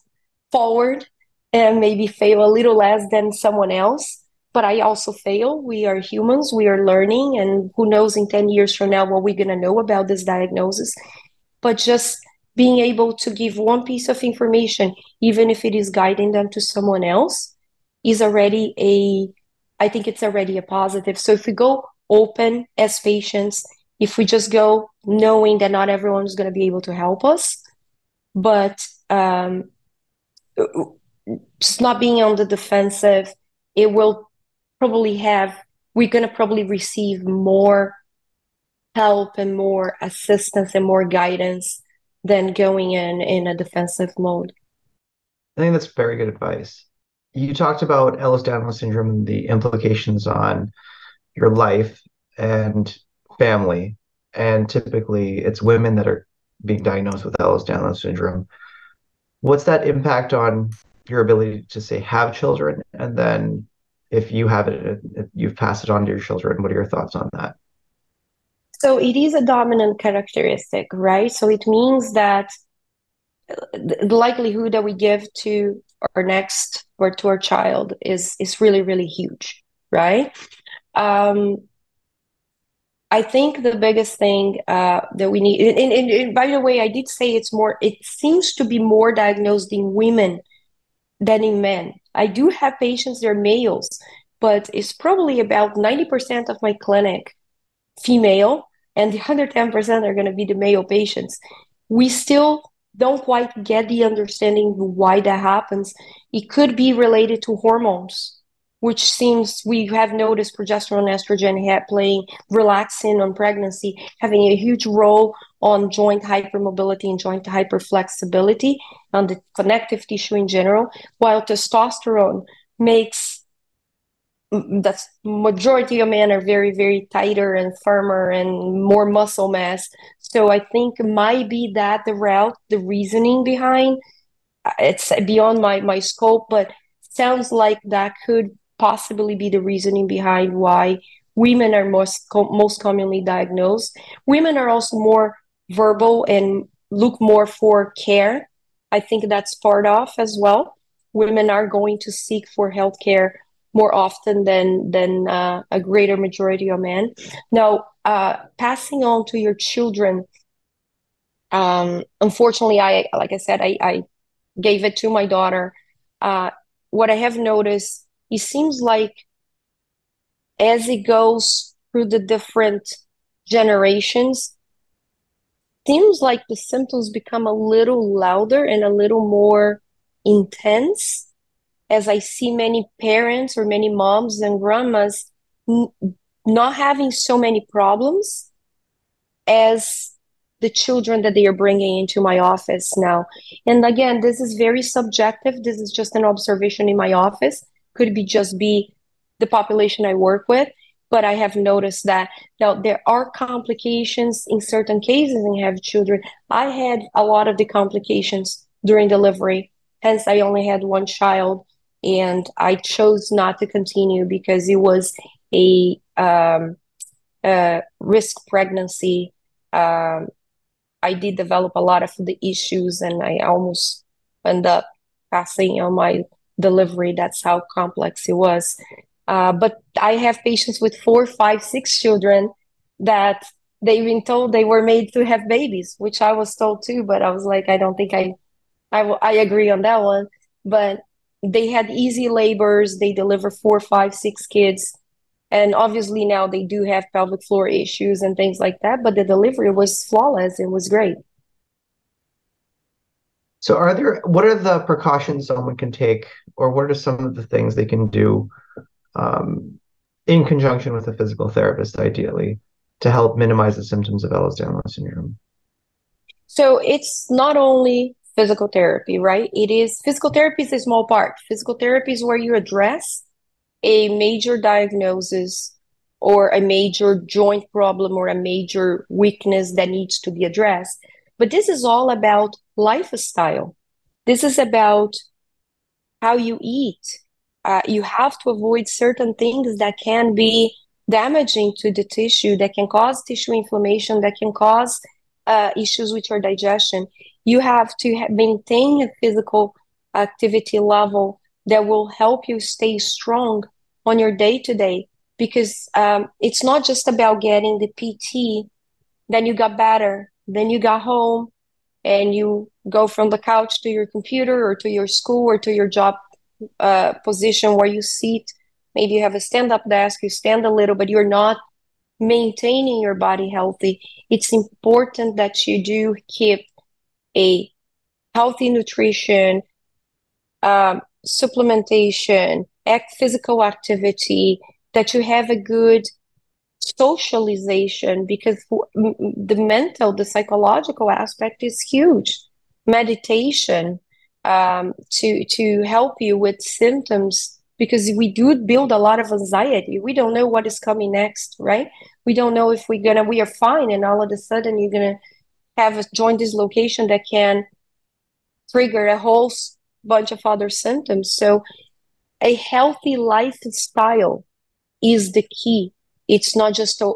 forward and maybe fail a little less than someone else. But I also fail. We are humans, we are learning, and who knows in 10 years from now what we're going to know about this diagnosis. But just being able to give one piece of information, even if it is guiding them to someone else, is already a, I think it's already a positive. So if we go open as patients, if we just go knowing that not everyone is going to be able to help us, but um, just not being on the defensive, it will probably have, we're going to probably receive more help and more assistance and more guidance than going in in a defensive mode. I think that's very good advice. You talked about Ehlers Danlos syndrome and the implications on your life and family, and typically it's women that are being diagnosed with Ehlers-Danlos syndrome. What's that impact on your ability to say have children, and then if you have it, if you've passed it on to your children, what are your thoughts on that? So it is a dominant characteristic, right? So it means that the likelihood that we give to our next or to our child is is really really huge, right? Um, I think the biggest thing uh, that we need, and, and, and, by the way, I did say it's more. It seems to be more diagnosed in women than in men. I do have patients; they're males, but it's probably about ninety percent of my clinic female, and the other 10% are going to be the male patients. We still don't quite get the understanding why that happens. It could be related to hormones, which seems we have noticed progesterone, estrogen playing relaxing on pregnancy, having a huge role on joint hypermobility and joint hyperflexibility on the connective tissue in general, while testosterone makes the majority of men are very very tighter and firmer and more muscle mass. So i think might be that the route the reasoning behind uh, it's beyond my my scope but sounds like that could possibly be the reasoning behind why women are most most commonly diagnosed women are also more verbal and look more for care i think that's part of as well women are going to seek for health care more often than than uh, a greater majority of men. Now, uh, passing on to your children. Um, unfortunately, I like I said, I, I gave it to my daughter. Uh, what I have noticed, it seems like as it goes through the different generations, seems like the symptoms become a little louder and a little more intense as I see many parents or many moms and grandmas n- not having so many problems as the children that they are bringing into my office now. And again, this is very subjective. This is just an observation in my office. Could be just be the population I work with, but I have noticed that now there are complications in certain cases and have children. I had a lot of the complications during delivery, hence I only had one child, and I chose not to continue because it was a, um, a risk pregnancy. Um, I did develop a lot of the issues, and I almost end up passing on my delivery. That's how complex it was. Uh, but I have patients with four, five, six children that they've been told they were made to have babies, which I was told too. But I was like, I don't think I, I, I agree on that one. But they had easy labors. They deliver four, five, six kids, and obviously now they do have pelvic floor issues and things like that. But the delivery was flawless. It was great. So, are there what are the precautions someone can take, or what are some of the things they can do um, in conjunction with a physical therapist, ideally, to help minimize the symptoms of Ehlers-Danlos syndrome? So it's not only physical therapy, right? It is physical therapy is a small part. Physical therapy is where you address a major diagnosis or a major joint problem or a major weakness that needs to be addressed. But this is all about lifestyle. This is about how you eat, uh, you have to avoid certain things that can be damaging to the tissue, that can cause tissue inflammation, that can cause uh, issues with your digestion. You have to ha- maintain a physical activity level that will help you stay strong on your day to day because um, it's not just about getting the PT, then you got better, then you got home and you go from the couch to your computer or to your school or to your job uh, position where you sit. Maybe you have a stand up desk, you stand a little, but you're not maintaining your body healthy. It's important that you do keep a healthy nutrition, um, supplementation, physical activity, that you have a good socialization because the mental, the psychological aspect is huge. Meditation, um, to to help you with symptoms because we do build a lot of anxiety. We don't know what is coming next, right? We don't know if we're gonna we are fine and all of a sudden you're gonna have a joint dislocation that can trigger a whole bunch of other symptoms. So a healthy lifestyle is the key. It's not just a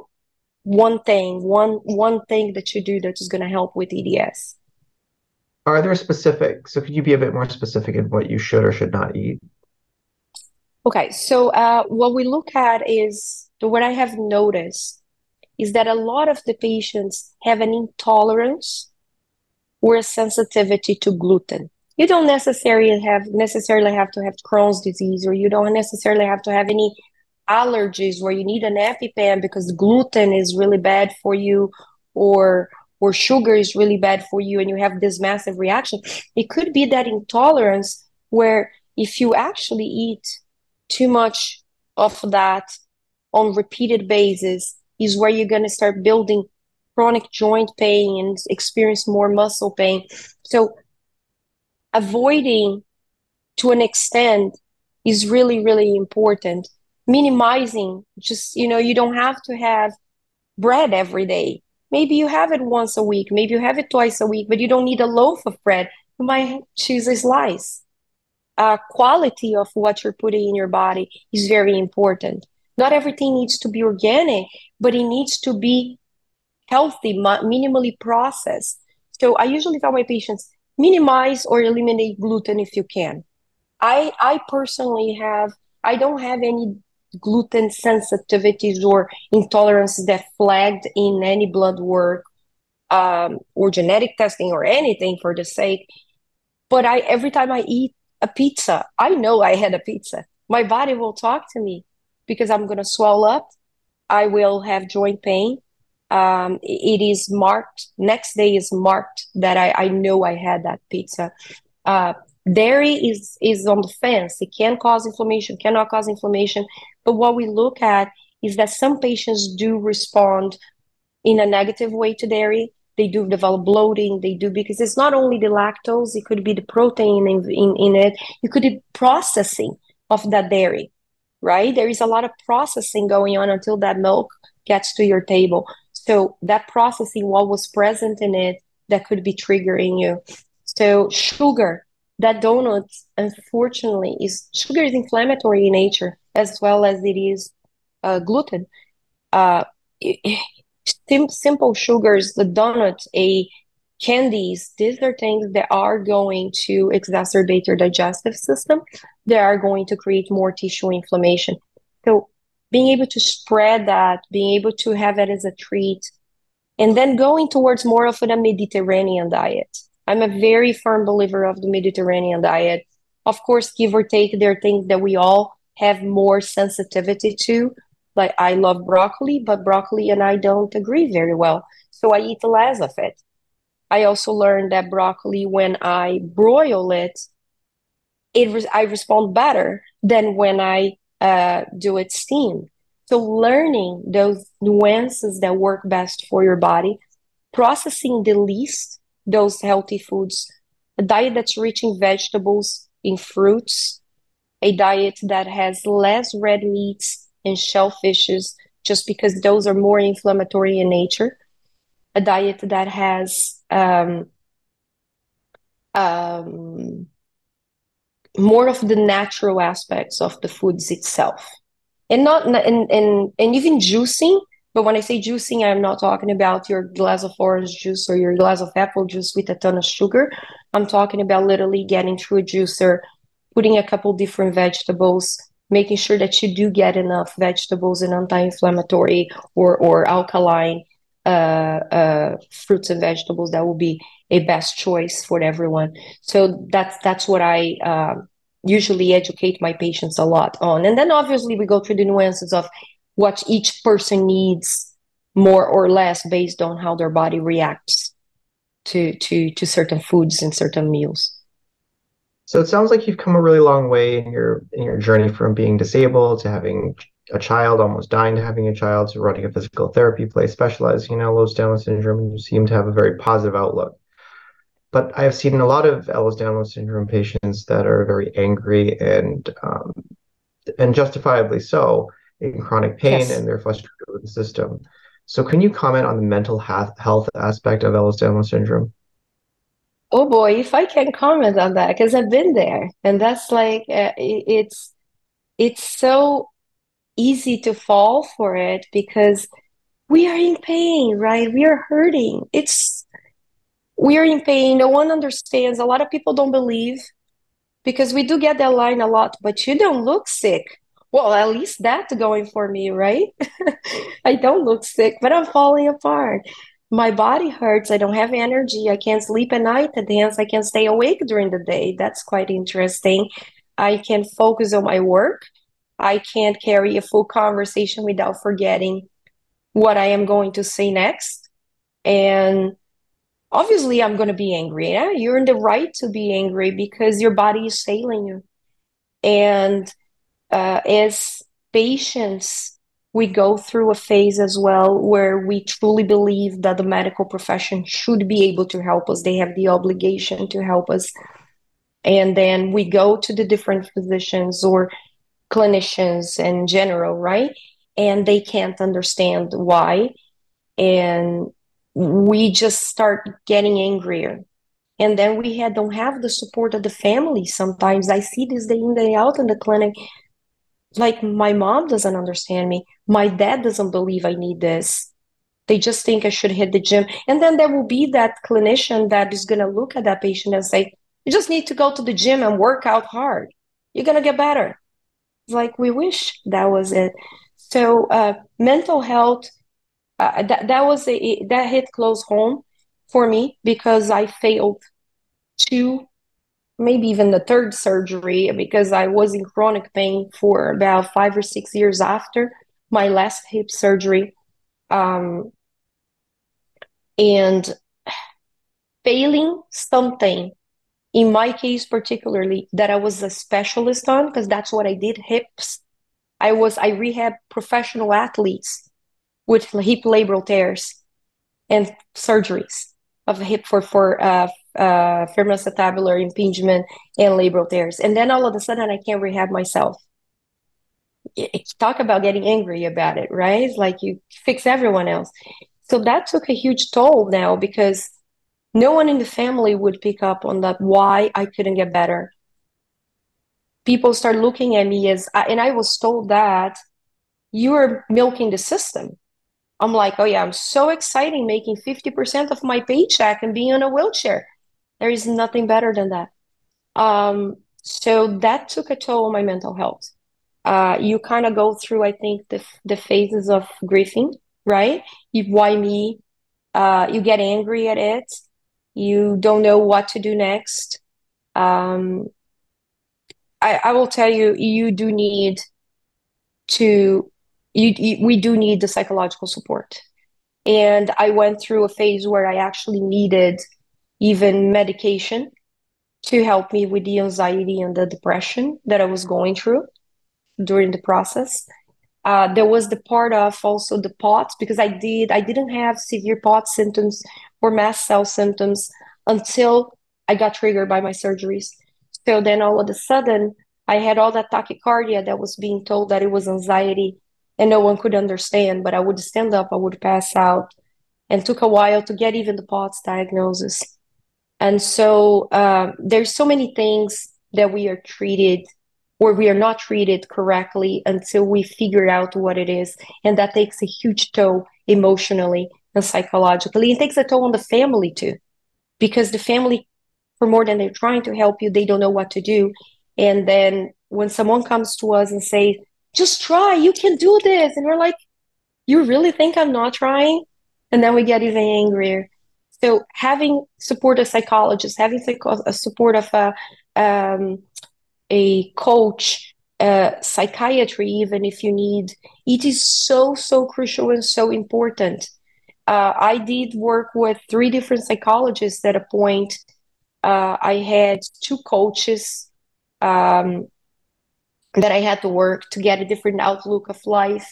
one thing, one one thing that you do that is going to help with EDS. Are there specific? So could you be a bit more specific in what you should or should not eat? Okay, so uh, what we look at is what I have noticed is that a lot of the patients have an intolerance or a sensitivity to gluten. You don't necessarily have necessarily have to have Crohn's disease, or you don't necessarily have to have any allergies where you need an EpiPen because gluten is really bad for you, or or sugar is really bad for you and you have this massive reaction. It could be that intolerance where if you actually eat too much of that on repeated basis is where you're going to start building chronic joint pain and experience more muscle pain. So avoiding to an extent is really really important minimizing just you know you don't have to have bread every day Maybe you have it once a week, maybe you have it twice a week, but you don't need a loaf of bread. You might choose a slice. Uh, quality of what you're putting in your body is very important. Not everything needs to be organic, but it needs to be healthy, minimally processed. So I usually tell my patients minimize or eliminate gluten if you can. I I personally have I don't have any gluten sensitivities or intolerances that flagged in any blood work um, or genetic testing or anything for the sake. But I every time I eat a pizza, I know I had a pizza. My body will talk to me because I'm to swell up. I will have joint pain. Um, it is marked, next day is marked that I, I know I had that pizza. Uh, dairy is, is on the fence. It can cause inflammation, cannot cause inflammation. But what we look at is that some patients do respond in a negative way to dairy. They do develop bloating. They do because it's not only the lactose; it could be the protein in in, in it. It could be processing of that dairy, right? There is a lot of processing going on until that milk gets to your table. So that processing, what was present in it, that could be triggering you. So sugar, that donut, unfortunately, is sugar is inflammatory in nature as well as it is uh, gluten. Uh, sim- simple sugars, the donuts, a candies, these are things that are going to exacerbate your digestive system. They are going to create more tissue inflammation. So being able to spread that, being able to have it as a treat, and then going towards more of a Mediterranean diet. I'm a very firm believer of the Mediterranean diet. Of course, give or take, there are things that we all have more sensitivity to. Like I love broccoli, but broccoli and I don't agree very well. So I eat less of it. I also learned that broccoli, when I broil it, it re- I respond better than when I uh, do it steamed. So learning those nuances that work best for your body, processing the least those healthy foods, a diet that's rich in vegetables, in fruits, a diet that has less red meats and shellfishes, just because those are more inflammatory in nature. A diet that has um, um, more of the natural aspects of the foods itself, and not and and and even juicing. But when I say juicing, I'm not talking about your glass of orange juice or your glass of apple juice with a ton of sugar. I'm talking about literally getting through a juicer, putting a couple different vegetables, making sure that you do get enough vegetables and anti-inflammatory or or alkaline uh, uh, fruits and vegetables. That will be a best choice for everyone. So that's that's what I uh, usually educate my patients a lot on. And then obviously we go through the nuances of what each person needs more or less based on how their body reacts to to to certain foods and certain meals. So it sounds like you've come a really long way in your in your journey from being disabled to having a child, almost dying to having a child, to running a physical therapy place specializing in Ehlers-Danlos syndrome, and you seem to have a very positive outlook. But I have seen a lot of Ehlers-Danlos syndrome patients that are very angry and um, and justifiably so in chronic pain, yes. and they're frustrated with the system. So, can you comment on the mental health aspect of Ehlers-Danlos syndrome? Oh boy, if I can comment on that, because I've been there, and that's like uh, it's it's so easy to fall for it because we are in pain, right? We are hurting. It's we are in pain. No one understands. A lot of people don't believe because we do get that line a lot. But you don't look sick. Well, at least that's going for me, right? I don't look sick, but I'm falling apart my body hurts. I don't have energy. I can't sleep at night. And hence, I can stay awake during the day. That's quite interesting. I can focus on my work. I can't carry a full conversation without forgetting what I am going to say next. And obviously, I'm going to be angry. Yeah? You're in the right to be angry because your body is failing you. And uh, as patients, we go through a phase as well where we truly believe that the medical profession should be able to help us. They have the obligation to help us. And then we go to the different physicians or clinicians in general, right? And they can't understand why. And we just start getting angrier. And then we had, don't have the support of the family sometimes. I see this day in, day out in the clinic like my mom doesn't understand me. My dad doesn't believe i need this. They just think i should hit the gym. And then there will be that clinician that is going to look at that patient and say you just need to go to the gym and work out hard. You're going to get better. It's like we wish that was it. So uh, mental health uh, that, that was a, that hit close home for me because i failed to maybe even the third surgery because I was in chronic pain for about five or six years after my last hip surgery. Um, and failing something, in my case particularly, that I was a specialist on, because that's what I did hips. I was, I rehab professional athletes with hip labral tears and surgeries of hip for, for uh, uh, femoroacetabular impingement and labral tears. And then all of a sudden, I can't rehab myself. Talk about getting angry about it, right? Like you fix everyone else. So that took a huge toll now because no one in the family would pick up on that why I couldn't get better. People start looking at me as, and I was told that you are milking the system. I'm like, oh yeah, I'm so exciting making 50% of my paycheck and being in a wheelchair. There is nothing better than that. Um, so that took a toll on my mental health. Uh, you kind of go through, I think, the the phases of grieving, right? You why me? Uh, you get angry at it. You don't know what to do next. Um, I, I will tell you, you do need to you, you, we do need the psychological support. And I went through a phase where I actually needed even medication to help me with the anxiety and the depression that I was going through during the process. Uh, there was the part of also the POTS because I did I didn't have severe POTS symptoms or mast cell symptoms until I got triggered by my surgeries. So then all of a sudden I had all that tachycardia that was being told that it was anxiety and no one could understand. But I would stand up, I would pass out, and took a while to get even the POTS diagnosis. And so uh, there's so many things that we are treated or we are not treated correctly until we figure out what it is. And that takes a huge toll emotionally and psychologically. It takes a toll on the family too, because the family, for more than they're trying to help you, they don't know what to do. And then when someone comes to us and say, just try, you can do this. And we're like, you really think I'm not trying? And then we get even angrier. So having support of psychologists, having a support of a, um, a coach, uh, psychiatry, even if you need, it is so, so crucial and so important. Uh, I did work with three different psychologists at a point. Uh, I had two coaches um, that I had to work to get a different outlook of life,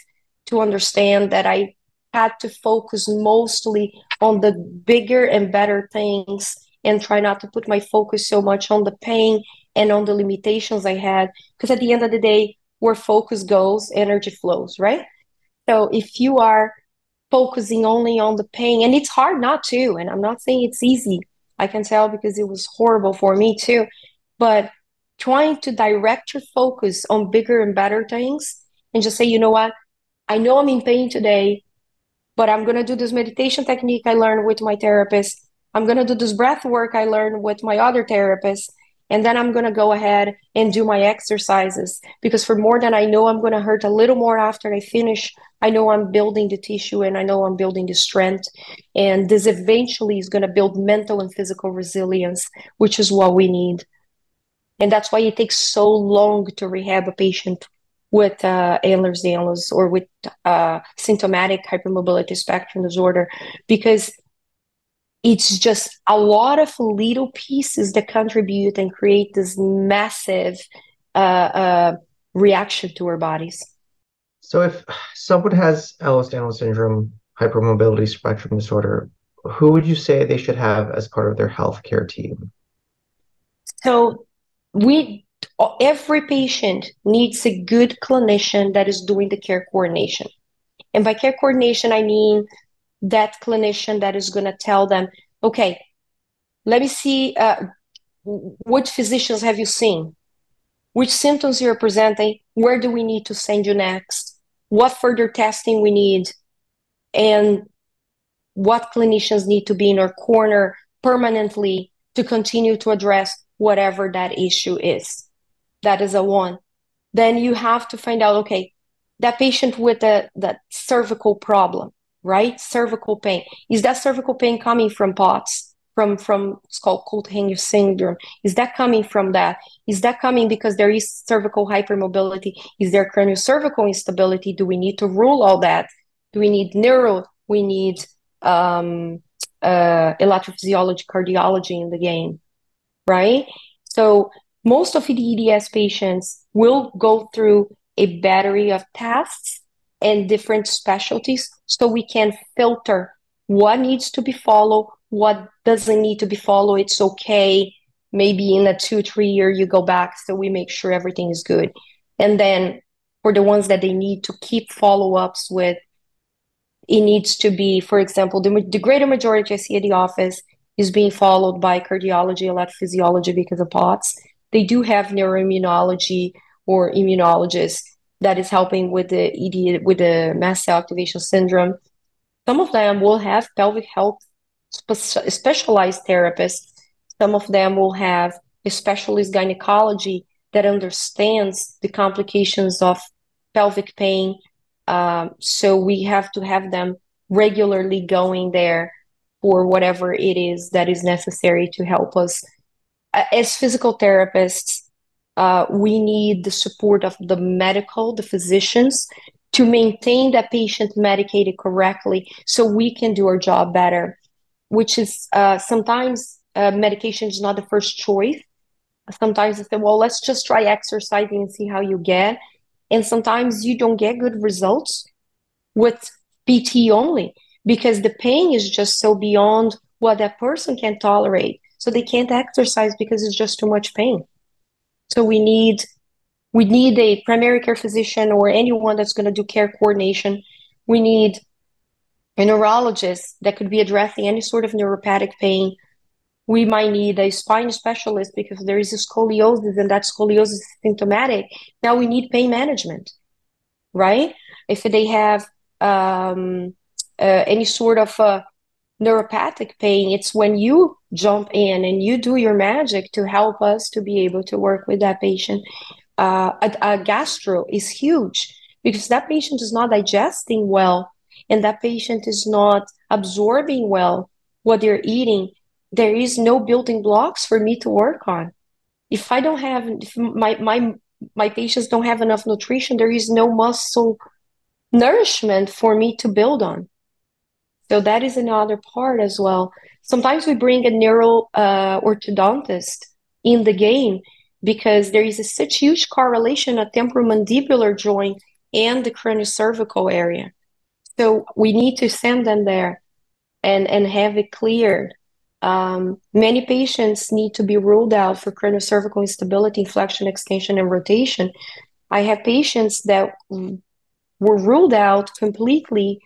to understand that I had to focus mostly on the bigger and better things and try not to put my focus so much on the pain and on the limitations I had. Because at the end of the day, where focus goes, energy flows, right? So if you are focusing only on the pain, and it's hard not to, and I'm not saying it's easy, I can tell because it was horrible for me too, but trying to direct your focus on bigger and better things and just say, you know what, I know I'm in pain today, but I'm going to do this meditation technique I learned with my therapist. I'm going to do this breath work I learned with my other therapist. And then I'm going to go ahead and do my exercises because for more than I know I'm going to hurt a little more after I finish, I know I'm building the tissue and I know I'm building the strength. And this eventually is going to build mental and physical resilience, which is what we need. And that's why it takes so long to rehab a patient with uh, Ehlers-Danlos or with uh, symptomatic hypermobility spectrum disorder because it's just a lot of little pieces that contribute and create this massive uh, uh, reaction to our bodies. So, if someone has Ehlers-Danlos syndrome, hypermobility spectrum disorder, who would you say they should have as part of their healthcare team? So, we every patient needs a good clinician that is doing the care coordination. And by care coordination, I mean that clinician that is going to tell them, okay, let me see uh, which physicians have you seen? Which symptoms you're presenting? Where do we need to send you next? What further testing we need? And what clinicians need to be in our corner permanently to continue to address whatever that issue is that is a one. Then you have to find out okay that patient with the that cervical problem right? Cervical pain. Is that cervical pain coming from POTS? From from it's called coat hanger syndrome. Is that coming from that? Is that coming because there is cervical hypermobility? Is there craniocervical instability? Do we need to rule all that? Do we need neuro? We need um, uh, electrophysiology cardiology in the game right? So most of the eds patients will go through a battery of tests and different specialties so we can filter what needs to be followed what doesn't need to be followed. It's okay. Maybe in a two three year you go back so we make sure everything is good. And then for the ones that they need to keep follow-ups with it needs to be for example the, the greater majority i see at the office is being followed by cardiology electrophysiology because of POTS they do have neuroimmunology or immunologists that is helping with the ed with the mast cell activation syndrome some of them will have pelvic health spe- specialized therapists. Some of them will have a specialist gynecology that understands the complications of pelvic pain. Um, so we have to have them regularly going there for whatever it is that is necessary to help us. As physical therapists, uh, we need the support of the medical, the physicians, to maintain that patient medicated correctly so we can do our job better which is uh, sometimes uh, medication is not the first choice. Sometimes they say, well, let's just try exercising and see how you get. And sometimes you don't get good results with PT only because the pain is just so beyond what that person can tolerate. So they can't exercise because it's just too much pain. So we need we need a primary care physician or anyone that's going to do care coordination. We need a neurologist that could be addressing any sort of neuropathic pain. We might need a spine specialist because there is a scoliosis and that scoliosis is symptomatic. Now we need pain management, right? If they have um, uh, any sort of uh, neuropathic pain, it's when you jump in and you do your magic to help us to be able to work with that patient. Uh, a, a gastro is huge because that patient is not digesting well and that patient is not absorbing well what they're eating, there is no building blocks for me to work on. If I don't have if my my my patients don't have enough nutrition, there is no muscle nourishment for me to build on. So that is another part as well. Sometimes we bring a neuro uh, orthodontist in the game because there is a such huge correlation of temporomandibular joint and the craniocervical area. So we need to send them there and, and have it cleared. Um, many patients need to be ruled out for craniocervical instability, flexion, extension, and rotation. I have patients that were ruled out completely,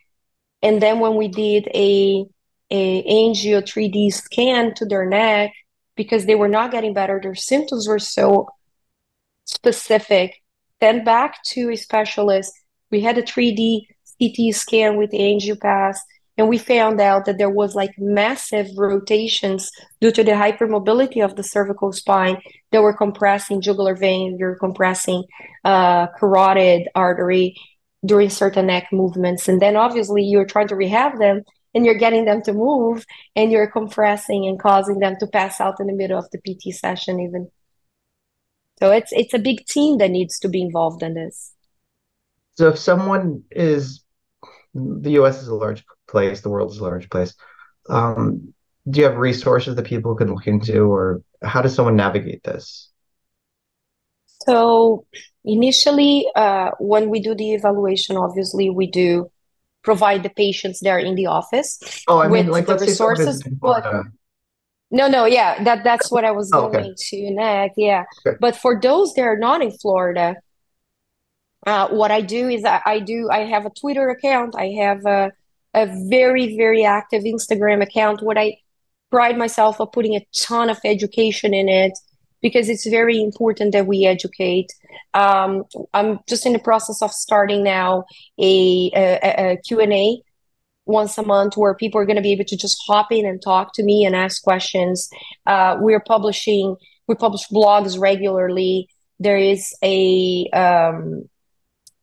and then when we did a, a angio 3D scan to their neck, because they were not getting better, their symptoms were so specific. Then back to a specialist. We had a 3D CT scan with the angiopath, and we found out that there was like massive rotations due to the hypermobility of the cervical spine that were compressing jugular vein, you're compressing uh, carotid artery during certain neck movements. And then obviously you're trying to rehab them and you're getting them to move and you're compressing and causing them to pass out in the middle of the PT session even. So it's it's a big team that needs to be involved in this. So if someone is the US is a large place, the world is a large place. Um, do you have resources that people can look into, or how does someone navigate this? So, initially, uh, when we do the evaluation, obviously, we do provide the patients there in the office. Oh, I mean, like, the resources. But, no, no, yeah, that that's what I was oh, going okay. to next. Yeah, okay. but for those that are not in Florida, uh, what I do is I, I, do I have a Twitter account. I have a, a very very active Instagram account. What I pride myself of putting a ton of education in it because it's very important that we educate. Um, I'm just in the process of starting now a, a, a Q&A once a month where people are going to be able to just hop in and talk to me and ask questions. Uh, we're publishing, we publish blogs regularly. There is a um,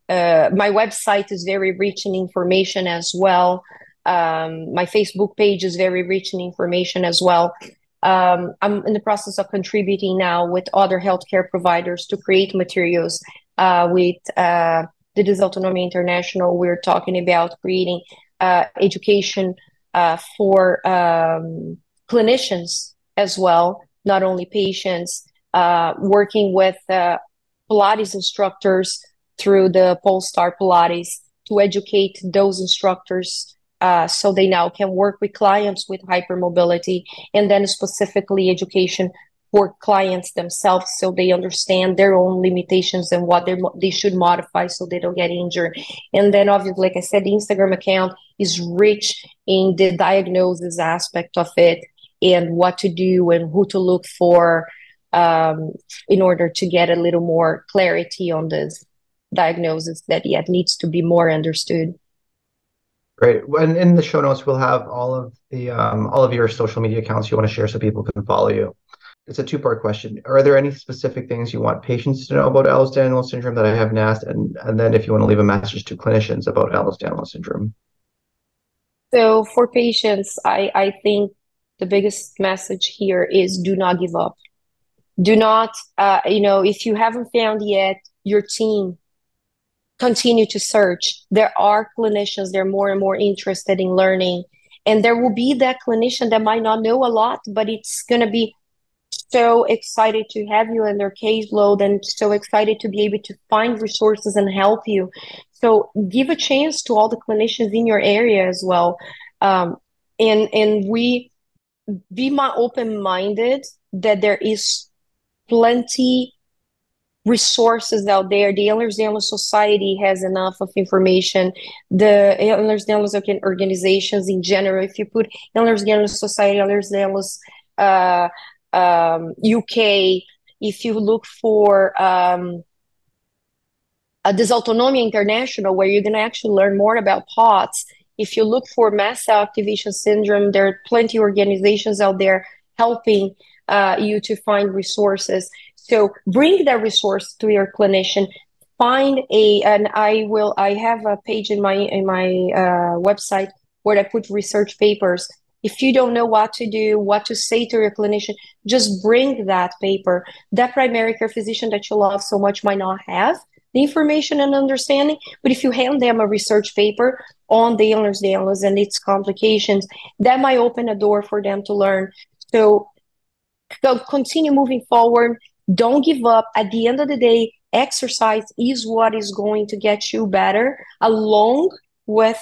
uh, my website is very rich in information as well. Um, my Facebook page is very rich in information as well. Um, I'm in the process of contributing now with other healthcare providers to create materials uh, with uh, the Dysautonomia International. We're talking about creating uh, education uh, for um, clinicians as well, not only patients, uh, working with uh, Pilates instructors through the Polestar Pilates to educate those instructors uh, so they now can work with clients with hypermobility and then specifically education for clients themselves so they understand their own limitations and what they should modify so they don't get injured. And then obviously like i said the instagram account is rich in the diagnosis aspect of it and what to do and who to look for um, in order to get a little more clarity on this diagnosis that yet needs to be more understood Great. And in the show notes, we'll have all of the um, all of your social media accounts you want to share so people can follow you. It's a two-part question. Are there any specific things you want patients to know about Ehlers-Danlos syndrome that I haven't asked? And and then if you want to leave a message to clinicians about Ehlers-Danlos syndrome. So for patients, I, I think the biggest message here is do not give up. Do not, uh, you know, if you haven't found yet your team continue to search. There are clinicians, they're more and more interested in learning. And there will be that clinician that might not know a lot, but it's going to be so excited to have you in their caseload and so excited to be able to find resources and help you. So give a chance to all the clinicians in your area as well. Um, and and we be more open minded that there is plenty resources out there. The Ehlers-Danlos Society has enough of information. The Ehlers-Danlos organizations in general, if you put Ehlers-Danlos Society, Ehlers-Danlos uh, um, UK, if you look for um, a Dysautonomia International, where you're going to actually learn more about POTS, if you look for mast cell activation syndrome, there are plenty of organizations out there helping uh, you to find resources. So bring that resource to your clinician. Find a, and I will. I have a page in my in my uh, website where I put research papers. If you don't know what to do, what to say to your clinician, just bring that paper. That primary care physician that you love so much might not have the information and understanding, but if you hand them a research paper on the Ehlers-Danlos and its complications, that might open a door for them to learn. So, so continue moving forward don't give up. At the end of the day, exercise is what is going to get you better, along with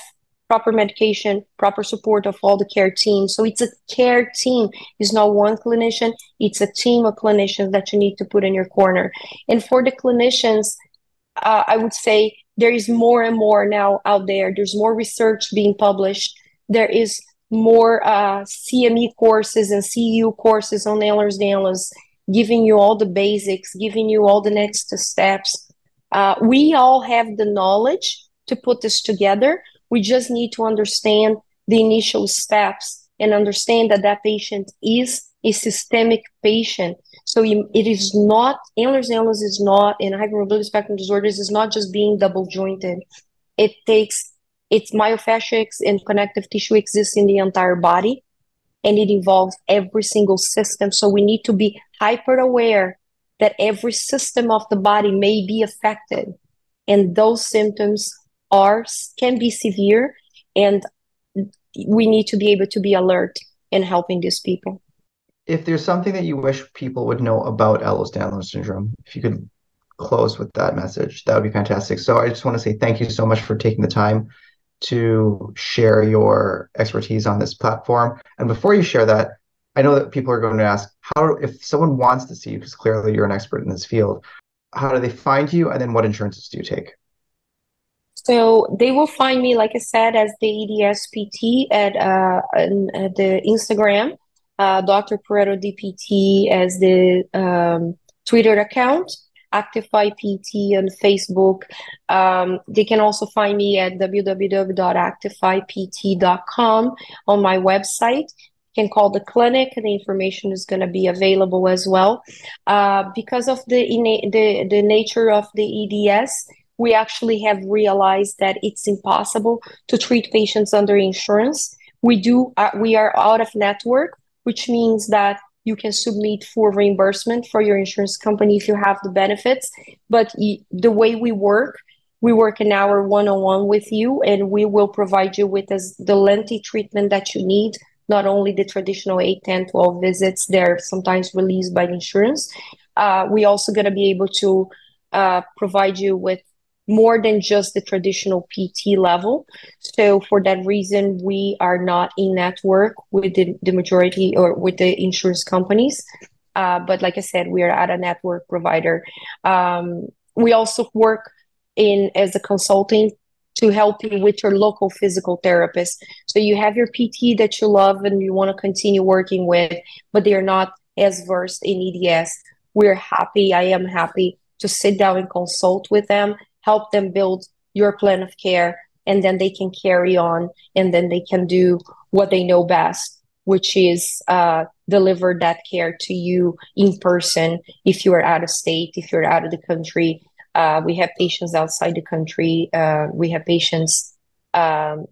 proper medication, proper support of all the care team. So it's a care team. It's not one clinician, it's a team of clinicians that you need to put in your corner. And for the clinicians, uh, I would say there is more and more now out there. There's more research being published. There is more uh, CME courses and CEU courses on Ehlers-Danlos giving you all the basics, giving you all the next steps. Uh, we all have the knowledge to put this together. We just need to understand the initial steps and understand that that patient is a systemic patient. So it is not, Ehlers-Danlos is not, and hypermobility spectrum disorders is not just being double jointed. It takes, it's myofasciics and connective tissue exists in the entire body and it involves every single system. So we need to be hyper aware that every system of the body may be affected, and those symptoms are can be severe, and we need to be able to be alert in helping these people. If there's something that you wish people would know about Ehlers-Danlos syndrome, if you could close with that message, that would be fantastic. So I just want to say thank you so much for taking the time to share your expertise on this platform. And before you share that, I know that people are going to ask how if someone wants to see you because clearly you're an expert in this field, how do they find you and then what insurances do you take? So they will find me, like I said, as the EDSPT at, uh, at the Instagram, uh, Dr. Perretto DPT as the um, Twitter account. Actify PT on Facebook. Um, they can also find me at www.actifypt.com on my website. Can call the clinic. And the information is going to be available as well. Uh, because of the, the the nature of the EDS, we actually have realized that it's impossible to treat patients under insurance. We do uh, we are out of network, which means that you can submit for reimbursement for your insurance company if you have the benefits. But the way we work, we work an hour one-on-one with you, and we will provide you with the lengthy treatment that you need. Not only the traditional 8, 10, 12 visits, they're sometimes released by insurance. Uh, we also going to be able to uh, provide you with more than just the traditional PT level. So for that reason, we are not in network with the, the majority or with the insurance companies. Uh, but like I said, we are at a network provider. Um, we also work in as a consulting to help you with your local physical therapist. So you have your PT that you love and you want to continue working with, but they are not as versed in EDS. We're happy, I am happy to sit down and consult with them help them build your plan of care and then they can carry on and then they can do what they know best which is uh, deliver that care to you in person if you are out of state if you're out of the country uh, we have patients outside the country uh, we have patients um,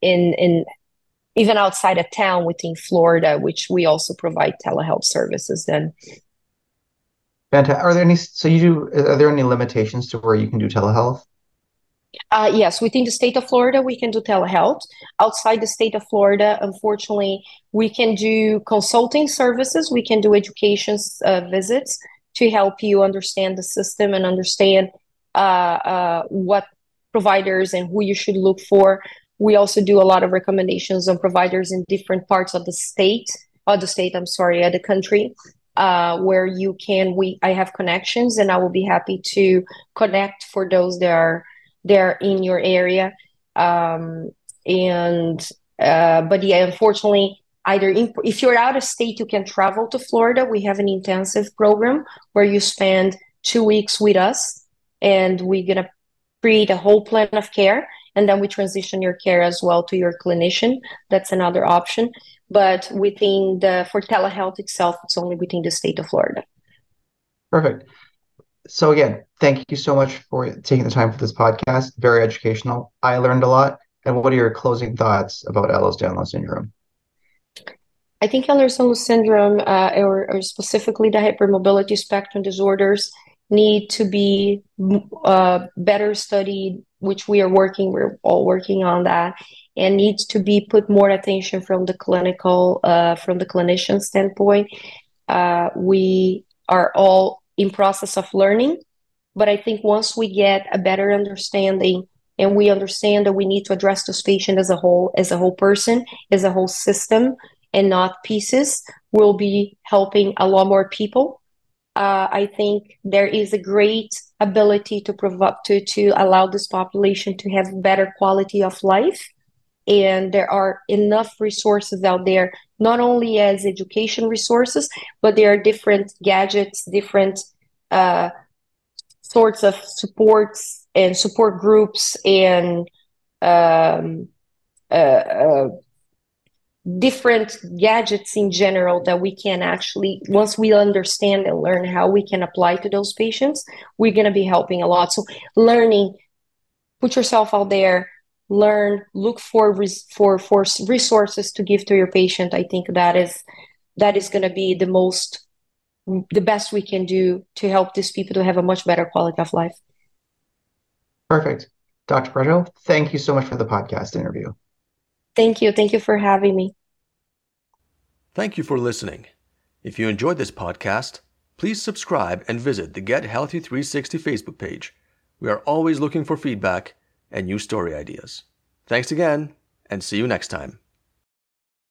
in in even outside of town within florida which we also provide telehealth services then Fantastic. Are there any? So you do? Are there any limitations to where you can do telehealth? Uh, yes, within the state of Florida, we can do telehealth. Outside the state of Florida, unfortunately, we can do consulting services. We can do education uh, visits to help you understand the system and understand uh, uh, what providers and who you should look for. We also do a lot of recommendations on providers in different parts of the state, of the state, I'm sorry, of the country uh, where you can we I have connections and I will be happy to connect for those that are there in your area. Um, and uh, but yeah, unfortunately, either in, if you're out of state, you can travel to Florida. We have an intensive program where you spend two weeks with us, and we're gonna create a whole plan of care, and then we transition your care as well to your clinician. That's another option but within the for telehealth itself, it's only within the state of Florida. Perfect. So again, thank you so much for taking the time for this podcast. Very educational. I learned a lot. And what are your closing thoughts about Ehlers-Danlos syndrome? I think Ehlers-Danlos syndrome, uh, or, or, specifically the hypermobility spectrum disorders, need to be uh, better studied, which we are working. We're all working on that, and needs to be put more attention from the clinical uh, from the clinician standpoint uh, we are all in process of learning but i think once we get a better understanding and we understand that we need to address this patient as a whole as a whole person as a whole system and not pieces we'll be helping a lot more people. Uh, i think there is a great ability to provide to, to allow this population to have better quality of life. And there are enough resources out there not only as education resources but there are different gadgets different uh, sorts of supports and support groups and um, uh, uh, different gadgets in general that we can actually once we understand and learn how we can apply to those patients we're going to be helping a lot. So learning put yourself out there learn look for res- for for resources to give to your patient. I think that is that is going to be the most the best we can do to help these people to have a much better quality of life. Perfect. Dr Perretto thank you so much for the podcast interview thank you thank you for having me thank you for listening if you enjoyed this podcast please subscribe and visit the get healthy 360 facebook page we are always looking for feedback and new story ideas. Thanks again, and see you next time.